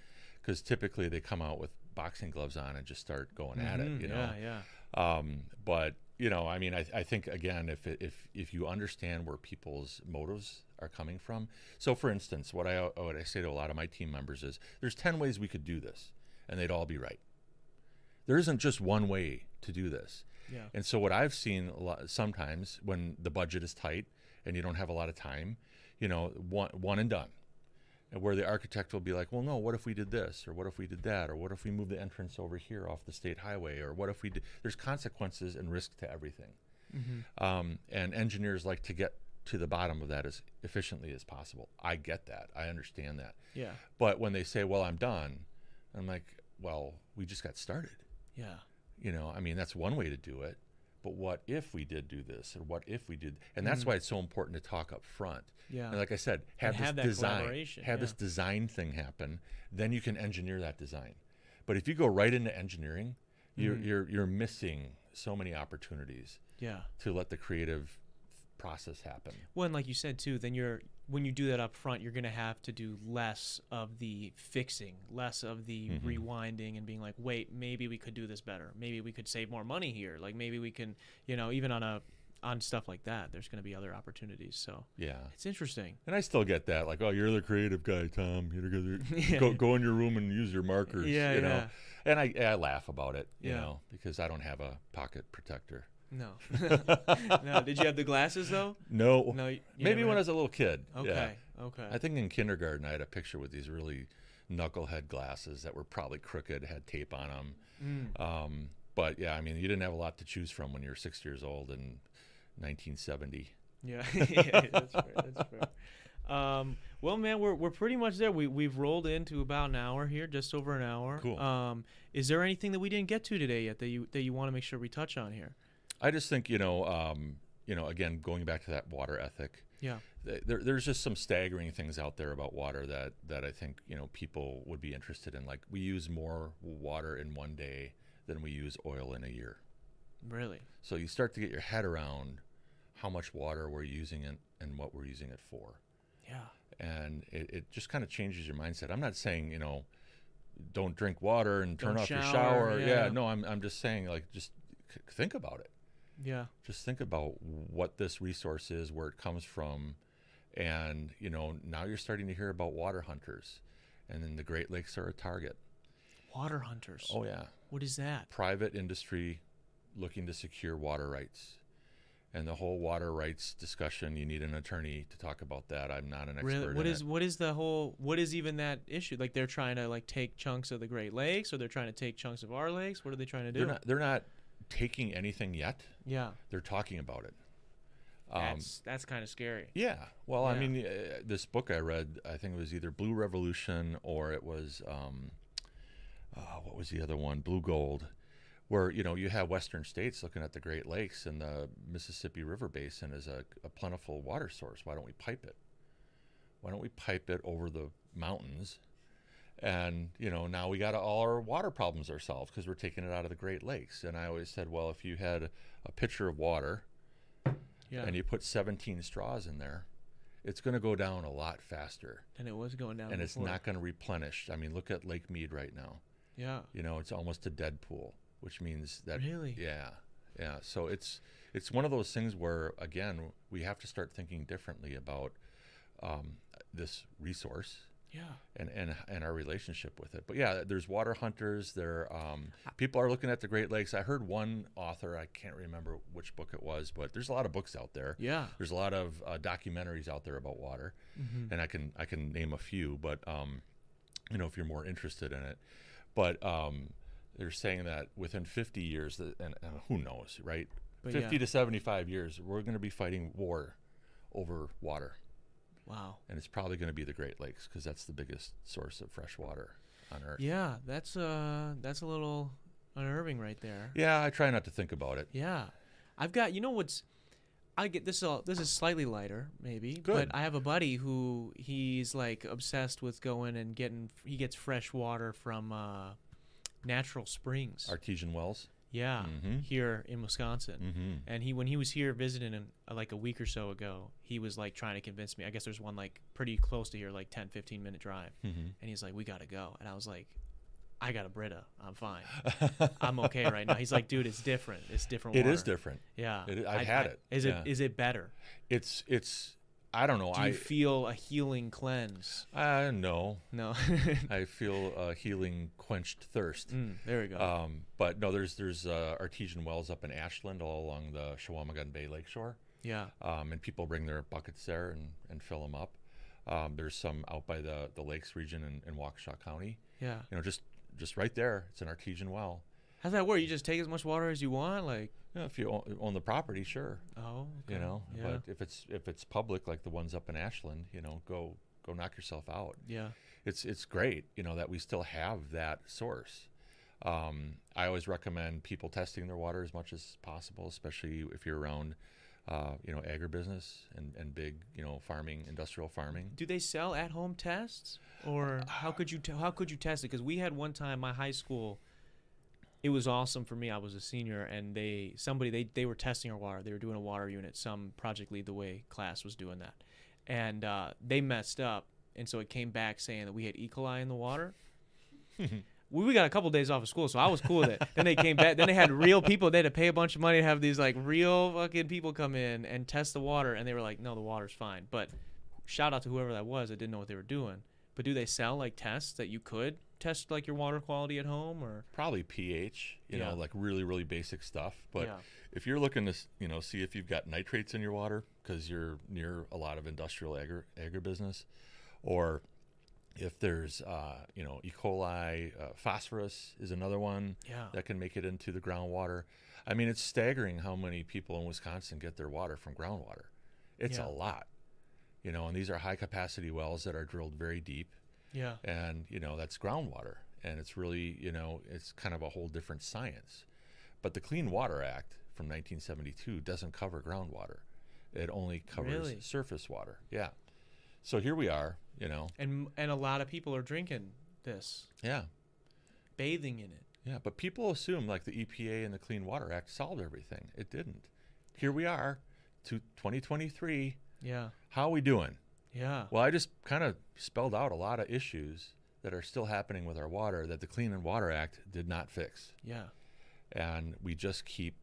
because typically they come out with boxing gloves on and just start going at it, Mhm, you know. Yeah, yeah. Um, but you know, I mean, I, I think again, if it, if if you understand where people's motives are coming from. So, for instance, what I what I say to a lot of my team members is, there's ten ways we could do this, and they'd all be right. There isn't just one way to do this. Yeah. And so what I've seen a lot, sometimes when the budget is tight and you don't have a lot of time, you know, one one and done. And where the architect will be like, well, no, what if we did this, or what if we did that, or what if we move the entrance over here off the state highway, or what if we did? There's consequences and risk to everything. Mm-hmm. Um, and engineers like to get to the bottom of that as efficiently as possible. I get that. I understand that. Yeah. But when they say, well, I'm done, I'm like, well, we just got started. Yeah. You know, I mean, that's one way to do it. But what if we did do this, or what if we did? And that's Mhm. why it's so important to talk up front. Yeah. And like I said, have And this have that design, collaboration, have yeah. this design thing happen. Then you can engineer that design. But if you go right into engineering, you're Mhm. you're you're missing so many opportunities yeah. to let the creative process happen. Well, and like you said too, then you're when you do that up front, you're gonna have to do less of the fixing, less of the Mhm. rewinding and being like, wait, maybe we could do this better. Maybe we could save more money here. Like maybe we can, you know, even on a on stuff like that, there's gonna be other opportunities. So Yeah. it's interesting. And I still get that, like, oh, you're the creative guy, Tom. You're the, Yeah. go go in your room and use your markers. Yeah, you know. And I I laugh about it, you Yeah. know, because I don't have a pocket protector. No. no. Did you have the glasses though? No. No. Maybe when I was a little kid. Okay. Yeah. Okay. I think in kindergarten I had a picture with these really knucklehead glasses that were probably crooked, had tape on them. Mm. Um, but yeah, I mean, you didn't have a lot to choose from when you were six years old in 1970. Yeah, yeah that's fair. That's fair. Um, well, man, we're we're pretty much there. We we've rolled into about an hour here, just over an hour. Cool. Um, is there anything that we didn't get to today yet that you that you want to make sure we touch on here? I just think you know, um, you know, again, going back to that water ethic. Yeah. There, there's just some staggering things out there about water that that I think you know people would be interested in. Like we use more water in one day than we use oil in a year. Really? So you start to get your head around how much water we're using it and what we're using it for. Yeah. And it, it just kind of changes your mindset. I'm not saying, you know, don't drink water and turn Don't off your shower, shower. yeah. Yeah. no, I'm, I'm just saying, like, just think about it. Yeah. Just think about what this resource is, where it comes from. And, you know, now you're starting to hear about water hunters. And then the Great Lakes are a target. Water hunters. Oh, yeah. What is that? private industry looking to secure water rights. And the whole water rights discussion, you need an attorney to talk about that. I'm not an expert. Really? What in is what is the whole what is even that issue? Like they're trying to like take chunks of the Great Lakes or they're trying to take chunks of our lakes? What are they trying to do? They're not. They're not taking anything yet. yeah. They're talking about it. Um, That's that's kind of scary. yeah. Well, I mean, uh, this book I read, I think it was either Blue Revolution or it was um, uh, what was the other one? Blue Gold, where you know you have Western states looking at the Great Lakes and the Mississippi River Basin as a, a plentiful water source. Why don't we pipe it? Why don't we pipe it over the mountains? And you know now we got all our water problems ourselves because we're taking it out of the Great Lakes. And I always said, well, if you had a pitcher of water Yeah. and you put 17 straws in there, it's going to go down a lot faster and it was going down. and it's not going to replenish. I mean, look at Lake Mead right now. Yeah. You know, it's almost a dead pool, which means that Really? yeah. Yeah, so it's it's one of those things where again, we have to start thinking differently about um, this resource Yeah. and, and and our relationship with it. But yeah, there's water hunters. There, um, people are looking at the Great Lakes. I heard one author, I can't remember which book it was, but there's a lot of books out there. Yeah. There's a lot of uh, documentaries out there about water, Mhm. and I can I can name a few, but um, you know if you're more interested in it, but um, they're saying that within 50 years, that, and, and who knows, right? But 50 yeah. to 75 years, we're going to be fighting war over water, Wow. and it's probably going to be the Great Lakes because that's the biggest source of fresh water on Earth. Yeah, that's uh that's a little unnerving right there. Yeah, I try not to think about it. Yeah. I've got you know what's I get this is all this is slightly lighter maybe, Good. but I have a buddy who he's like obsessed with going and getting he gets fresh water from uh natural springs. Artesian wells. Yeah, Mhm. here in Wisconsin. Mm-hmm. And he when he was here visiting in, uh, like a week or so ago, he was like trying to convince me. I guess there's one like pretty close to here like 10 15 minute drive. Mm-hmm. And he's like, "We got to go." And I was like, "I got a Brita. I'm fine. I'm okay right now." He's like, "Dude, it's different. It's different It water." is different. Yeah. It I've had it, Is yeah. it is it better? It's it's. I don't know. Do I you feel a healing cleanse? uh, no. No. I feel a healing quenched thirst. Mm, there we go. Um, but no, there's there's uh, artesian wells up in Ashland, all along the Chequamegon Bay Lakeshore, yeah. um, and people bring their buckets there and, and fill them up. Um, there's some out by the, the Lakes region in, in Waukesha County. Yeah. You know, just just right there, it's an artesian well. How's that work? You just take as much water as you want, like. You know, if you own, own the property, sure. Oh. You know, Yeah. but if it's if it's public, like the ones up in Ashland, you know, go go knock yourself out. yeah. it's it's great you know that we still have that source um, i always recommend people testing their water as much as possible especially if you're around uh, you know agribusiness and, and big you know farming industrial farming Do they sell at-home tests, or how could you t- how could you test it? Because we had one time my high school. It was awesome for me. I was a senior, and they somebody they they were testing our water. They were doing a water unit. Some Project Lead the Way class was doing that, and uh, they messed up, and so it came back saying that we had E. coli in the water. we, we got a couple days off of school, so I was cool with it. then they came back. Then they had real people. They had to pay a bunch of money to have these like real fucking people come in and test the water, and they were like, "No, the water's fine." But shout out to whoever that was I didn't know what they were doing. But do they sell like tests that you could test like your water quality at home or? probably ph you Yeah. know like really really basic stuff but Yeah. if you're looking to you know see if you've got nitrates in your water because you're near a lot of industrial agri agribusiness or if there's uh, you know E. coli, uh, phosphorus is another one Yeah. that can make it into the groundwater. I mean, it's staggering how many people in Wisconsin get their water from groundwater. It's Yeah. a lot, you know. And these are high capacity wells that are drilled very deep, Yeah. and you know that's groundwater, and it's really you know it's kind of a whole different science. But the Clean Water Act from 1972 doesn't cover groundwater; it only covers Really? surface water. Yeah. So here we are, you know. And and a lot of people are drinking this, Yeah. bathing in it. Yeah, but people assume like the EPA and the Clean Water Act solved everything. It didn't. Here we are, to 2023. Yeah. How are we doing? Yeah. Well, I just kind of spelled out a lot of issues that are still happening with our water that the Clean and Water Act did not fix. Yeah. And we just keep,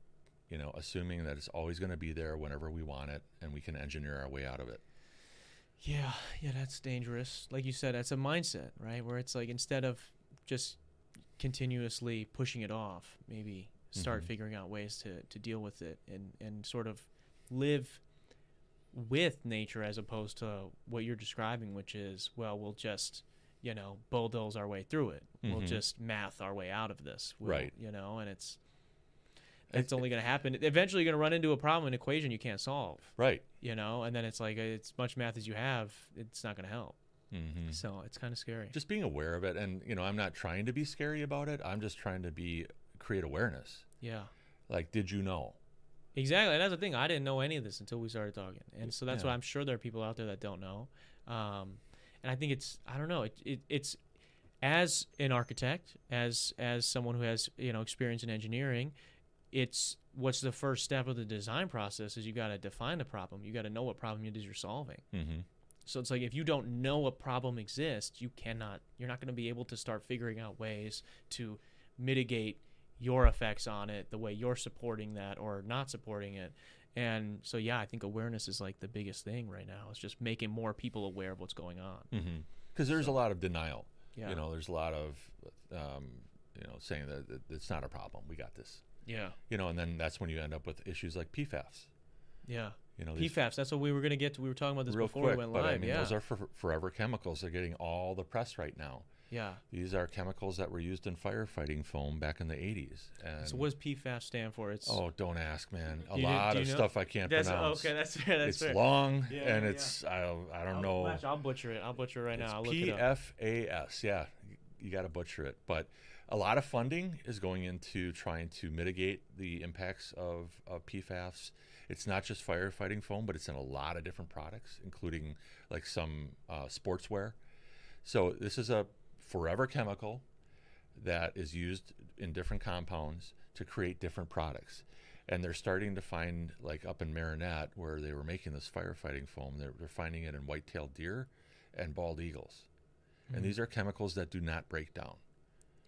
you know, assuming that it's always going to be there whenever we want it and we can engineer our way out of it. Yeah, yeah, that's dangerous. Like you said, that's a mindset, right? Where it's like instead of just continuously pushing it off, maybe start Mhm. figuring out ways to, to deal with it and, and sort of live with nature as opposed to what you're describing, which is, well, we'll just, you know, bulldoze our way through it. We'll Mhm. just math our way out of this. We'll- Right. You know, and it's it's only going to happen. Eventually, you're going to run into a problem, an equation you can't solve Right. you know and then it's like it's much math as you have it's not going to help hmm so it's kind of scary Just being aware of it. And, you know, I'm not trying to be scary about it. I'm just trying to be, create awareness. yeah Like, did you know? Exactly and that's the thing i didn't know any of this until we started talking and so that's Yeah. why i'm sure there are people out there that don't know um, and i think it's i don't know it, it, it's as an architect as as someone who has you know experience in engineering it's what's the first step of the design process is you got to define the problem you got to know what problem it is you're solving Mm-hmm. So it's like if you don't know a problem exists, you cannot you're not going to be able to start figuring out ways to mitigate your effects on it the way you're supporting that or not supporting it. And so yeah, I think awareness is like the biggest thing right now. It's just making more people aware of what's going on. Mm-hmm. Because there's a lot of denial. Yeah. You know, there's a lot of, um, you know, saying that that it's not a problem. We got this. Yeah. You know, and then that's when you end up with issues like PFAS. Yeah. You know, PFAS, that's what we were going to get to. We were talking about this real before quick, we went but live. I mean, yeah. those are for, forever chemicals. They're getting all the press right now. Yeah. These are chemicals that were used in firefighting foam back in the 80s. And So what does PFAS stand for? It's oh, don't ask, man. A do- lot do of know? stuff I can't that's pronounce. okay. That's fair. That's it's fair. long Yeah, and yeah, it's I don't, I don't I'll, know. Flash, I'll butcher it. I'll butcher it right It's now. I'll look it up. PFAS. Yeah, you, you got to butcher it. But a lot of funding is going into trying to mitigate the impacts of, of PFAS. It's not just firefighting foam, but it's in a lot of different products, including like some uh, sportswear. So this is a forever chemical that is used in different compounds to create different products. And they're starting to find, like up in Marinette, where they were making this firefighting foam, they're, they're finding it in white-tailed deer and bald eagles. And mm-hmm. these are chemicals that do not break down.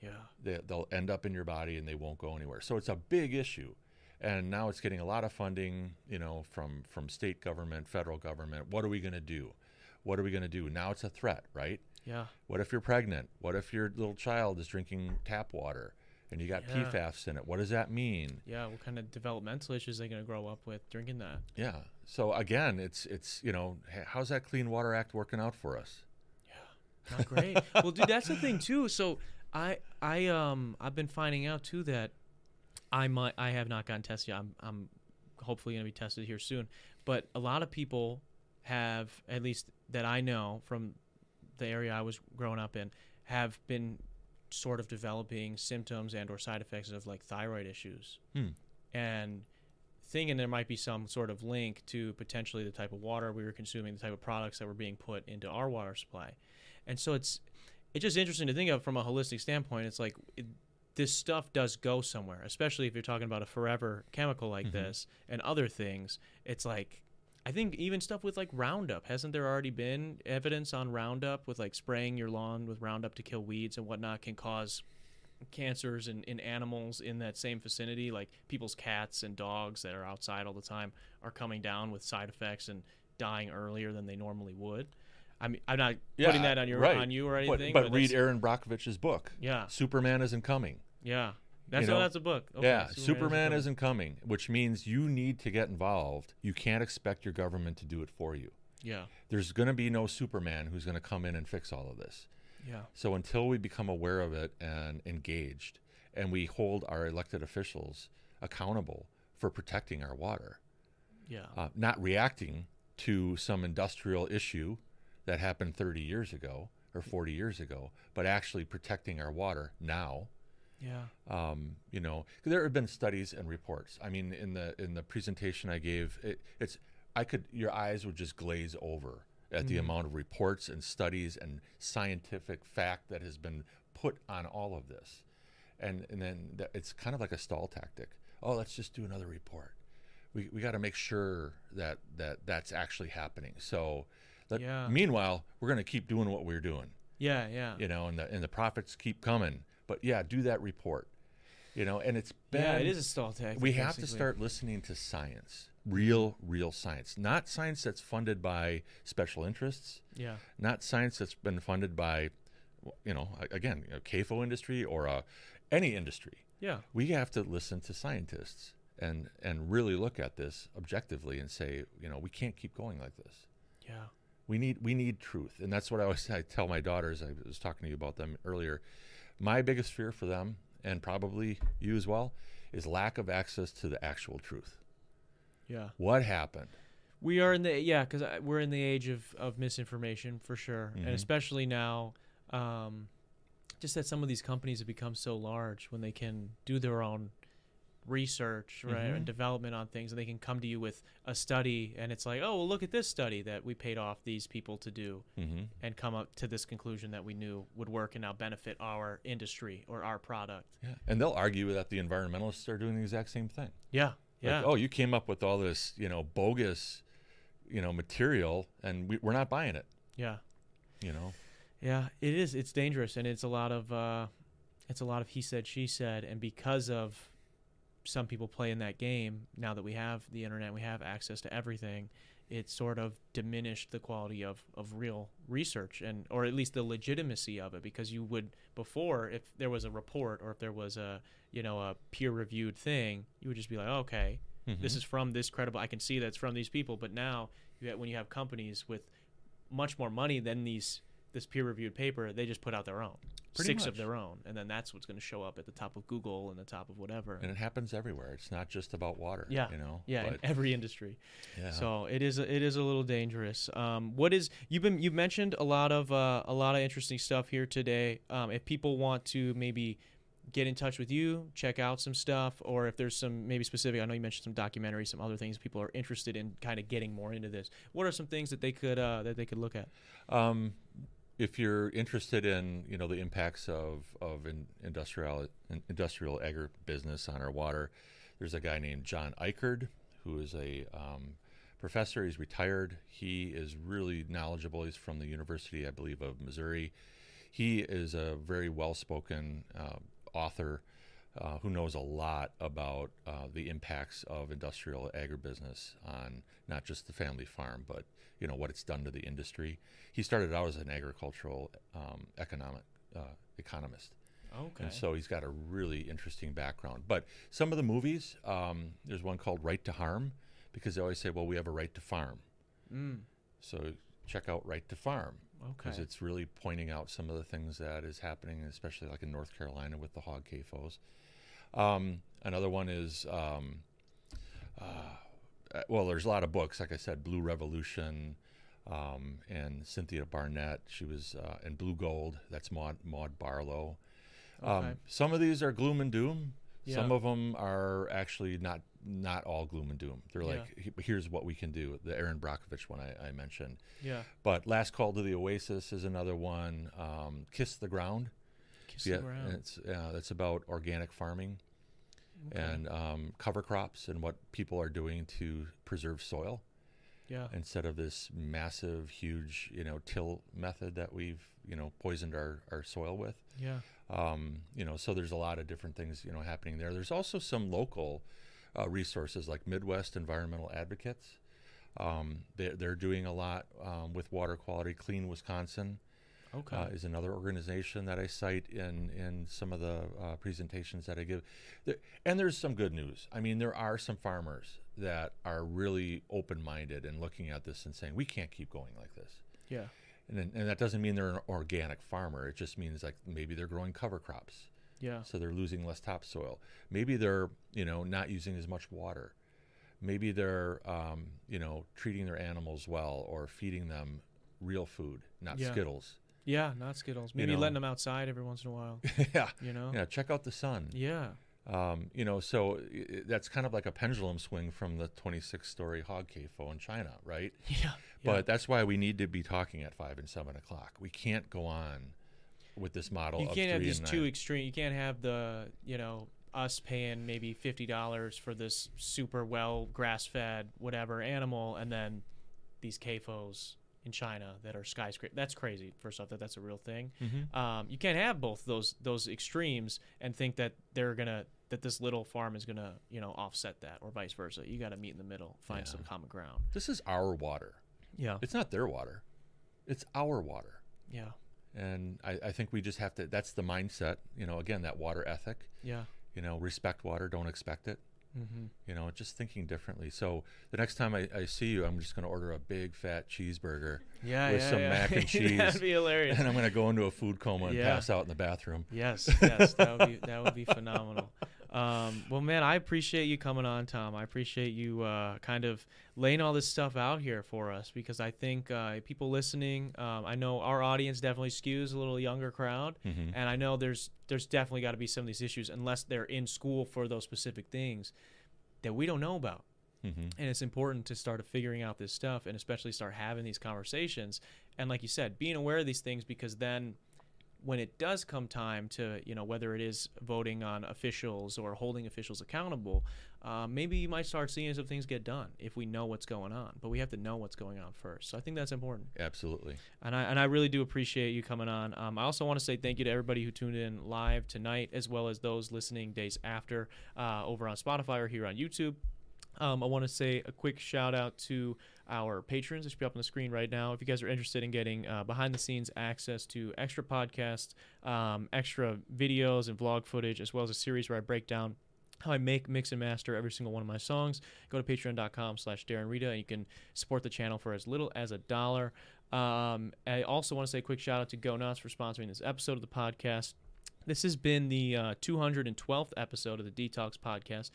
Yeah. They, they'll end up in your body and they won't go anywhere. So it's a big issue. And now it's getting a lot of funding, you know, from, from state government, federal government. What are we going to do? What are we going to do? Now it's a threat, right? Yeah. What if you're pregnant? What if your little child is drinking tap water and you got Yeah. PFAS in it? What does that mean? Yeah. What kind of developmental issues are they going to grow up with drinking that? Yeah. So again, it's it's you know, how's that Clean Water Act working out for us? Yeah, not great. well, dude, that's the thing too. So I I um I've been finding out too that I might I have not gotten tested. yet. I'm I'm hopefully going to be tested here soon. But a lot of people have at least that I know from the area I was growing up in have been sort of developing symptoms and or side effects of like thyroid issues. Hmm. And thinking there might be some sort of link to potentially the type of water we were consuming, the type of products that were being put into our water supply. And so it's it's just interesting to think of from a holistic standpoint. It's like it, this stuff does go somewhere, especially if you're talking about a forever chemical like Mhm. this and other things. It's like I think even stuff with like Roundup. Hasn't there already been evidence on Roundup with like spraying your lawn with Roundup to kill weeds and whatnot can cause cancers in, in animals in that same vicinity? Like people's cats and dogs that are outside all the time are coming down with side effects and dying earlier than they normally would. I mean, I'm not putting that on your right. on you or But- anything. But, read Erin Brockovich's book. Yeah, Superman isn't coming. yeah. That's know, oh, that's a book. Okay, yeah, Superman, coming. isn't coming, which means you need to get involved. You can't expect your government to do it for you. Yeah, There's going to be no Superman who's going to come in and fix all of this. yeah, So until we become aware of it and engaged, and we hold our elected officials accountable for protecting our water, yeah, uh, not reacting to some industrial issue that happened 30 years ago or 40 years ago, but actually protecting our water now. Yeah, Um, you know, there have been studies and reports. I mean, in the in the presentation I gave, it, it's I could your eyes would just glaze over at the Mhm. amount of reports and studies and scientific fact that has been put on all of this. and and then th- it's kind of like a stall tactic. Oh, let's just do another report. We we got to make sure that that that's actually happening. So, let, Yeah. meanwhile, we're going to keep doing what we're doing, Yeah, yeah. you know, and the and the profits keep coming. But yeah, do that report, you know, and it's been Yeah, it is a stall tactic. we have to start listening to science, real real science, not science that's funded by special interests Yeah. not science that's been funded by, you know, again, you know, CAFO industry or uh, any industry. Yeah. We have to listen to scientists and and really look at this objectively and say, you know, we can't keep going like this. Yeah. We need we need truth, and that's what I always I tell my daughters. I was talking to you about them earlier. My biggest fear for them, and probably you as well, is lack of access to the actual truth. Yeah. What happened? We are in the yeah, because we're in the age of, of misinformation for sure, Mhm. and especially now, um, just that some of these companies have become so large when they can do their own research right Mhm. and development on things, and they can come to you with a study, and it's like, oh, well, look at this study that we paid off these people to do, Mm-hmm. and come up to this conclusion that we knew would work and now benefit our industry or our product. Yeah, and they'll argue that the environmentalists are doing the exact same thing. Yeah. Yeah. Like, oh, you came up with all this, you know, bogus, you know, material, and we, we're not buying it. yeah. You know. Yeah, it is. It's dangerous, and it's a lot of uh, it's a lot of he said, she said, and because of some people play in that game, now that we have the internet, we have access to everything. It sort of diminished the quality of, of real research, and or at least the legitimacy of it, because you would before, if there was a report or if there was a you know a peer reviewed thing, you would just be like, okay, this Mhm. is from this credible. I can see that's from these people. But now, you have, when you have companies with much more money than these this peer reviewed paper, they just put out their own Pretty six of their own, and then that's what's going to show up at the top of Google and the top of whatever. and it happens everywhere. It's not just about water. Yeah, You know. yeah, in every industry. yeah. So it is a, it is a little dangerous. Um, what is you've been you've mentioned a lot of uh, a lot of interesting stuff here today. Um, if people want to maybe get in touch with you, check out some stuff, or if there's some maybe specific. I know you mentioned some documentaries, some other things people are interested in, kind of getting more into this. What are some things that they could uh, that they could look at? Um, if you're interested in you know the impacts of of in, industrial in, industrial agribusiness on our water, there's a guy named John Ikerd who is a um, professor. He's retired. He is really knowledgeable. He's from the University, I believe, of Missouri. He is a very well-spoken uh, author uh, who knows a lot about uh, the impacts of industrial agribusiness on not just the family farm, but you know what it's done to the industry. He started out as an agricultural um, economic uh, economist, Okay. and so he's got a really interesting background. But some of the movies, um, there's one called Right to Harm, because they always say, "Well, we have a right to farm." mm, So check out Right to Farm okay. because it's really pointing out some of the things that is happening, especially like in North Carolina with the hog CAFOs. Um, another one is, um, uh, well, there's a lot of books. Like I said, Blue Revolution, um, and Cynthia Barnett. She was uh, and Blue Gold. That's Maud Maud Barlow. Okay. Um, some of these are gloom and doom. Some of them are actually not not all gloom and doom. They're like, "He- here's what we can do. The Erin Brockovich one I, I mentioned. yeah. But Last Call to the Oasis is another one. Um, Kiss the Ground. Kiss yeah, the ground. It's uh, that's about organic farming Okay. and um, cover crops and what people are doing to preserve soil yeah. instead of this massive, huge, you know, till method that we've you know poisoned our, our soil with. Yeah. Um, you know, so there's a lot of different things you know happening there. There's also some local uh, resources like Midwest Environmental Advocates. Um, they're, they're doing a lot um, with water quality. Clean Wisconsin Okay. uh, is another organization that I cite in in some of the uh, presentations that I give. There, and there's some good news. I mean, there are some farmers that are really open-minded and looking at this and saying we can't keep going like this. yeah. And and that doesn't mean they're an organic farmer. It just means like maybe they're growing cover crops, Yeah. so they're losing less topsoil. Maybe they're you know not using as much water. Maybe they're um, you know treating their animals well or feeding them real food, not Yeah. Skittles. Yeah. Not Skittles. Maybe know. letting them outside every once in a while. yeah, You know. yeah. Check out the sun. Yeah. Um, you know, so i- i- that's kind of like a pendulum swing from the 26-story hog CAFO in China, right? Yeah. But that's why we need to be talking at five and seven o'clock. We can't go on with this model. you can't have these two extreme. You can't have the you know us paying maybe fifty dollars for this super well grass fed whatever animal, and then these CAFOs in China that are skyscraper. That's crazy. First off, that that's a real thing. Mhm. Um, you can't have both those those extremes and think that they're gonna that this little farm is gonna you know offset that or vice versa. You got to meet in the middle, find Yeah. some common ground. This is our water. Yeah, It's not their water. It's our water. yeah, And I, I think we just have to. That's the mindset. You know, again, that water ethic. yeah. You know, respect water, don't expect it. Mm-hmm. You know, just thinking differently. So the next time I, I see you, I'm just going to order a big fat cheeseburger, Yeah, With yeah, some yeah. mac and cheese. That'd be hilarious. and I'm going to go into a food coma and pass out in the bathroom. Yes, yes, that would be that would be phenomenal. Um, well, man, I appreciate you coming on, Tom. I appreciate you uh, kind of laying all this stuff out here for us because I think uh, people listening, um, I know our audience definitely skews a little younger crowd, Mhm. and I know there's there's definitely got to be some of these issues unless they're in school for those specific things that we don't know about. Mhm. And it's important to start figuring out this stuff and especially start having these conversations. And like you said, being aware of these things because then when it does come time to, you know, whether it is voting on officials or holding officials accountable, uh, maybe you might start seeing some things get done if we know what's going on. But we have to know what's going on first. So I think that's important. Absolutely. And I, and I really do appreciate you coming on. Um, I also want to say thank you to everybody who tuned in live tonight, as well as those listening days after uh, over on Spotify or here on YouTube. Um, I want to say a quick shout out to our patrons. It should be up on the screen right now. If you guys are interested in getting uh, behind the scenes access to extra podcasts, um, extra videos, and vlog footage, as well as a series where I break down how I make, mix, and master every single one of my songs, go to patreon.com slash Darren Rita, and you can support the channel for as little as a dollar. Um, I also want to say a quick shout out to Go Nuts for sponsoring this episode of the podcast. This has been the uh, 212th episode of the D-Talks Podcast.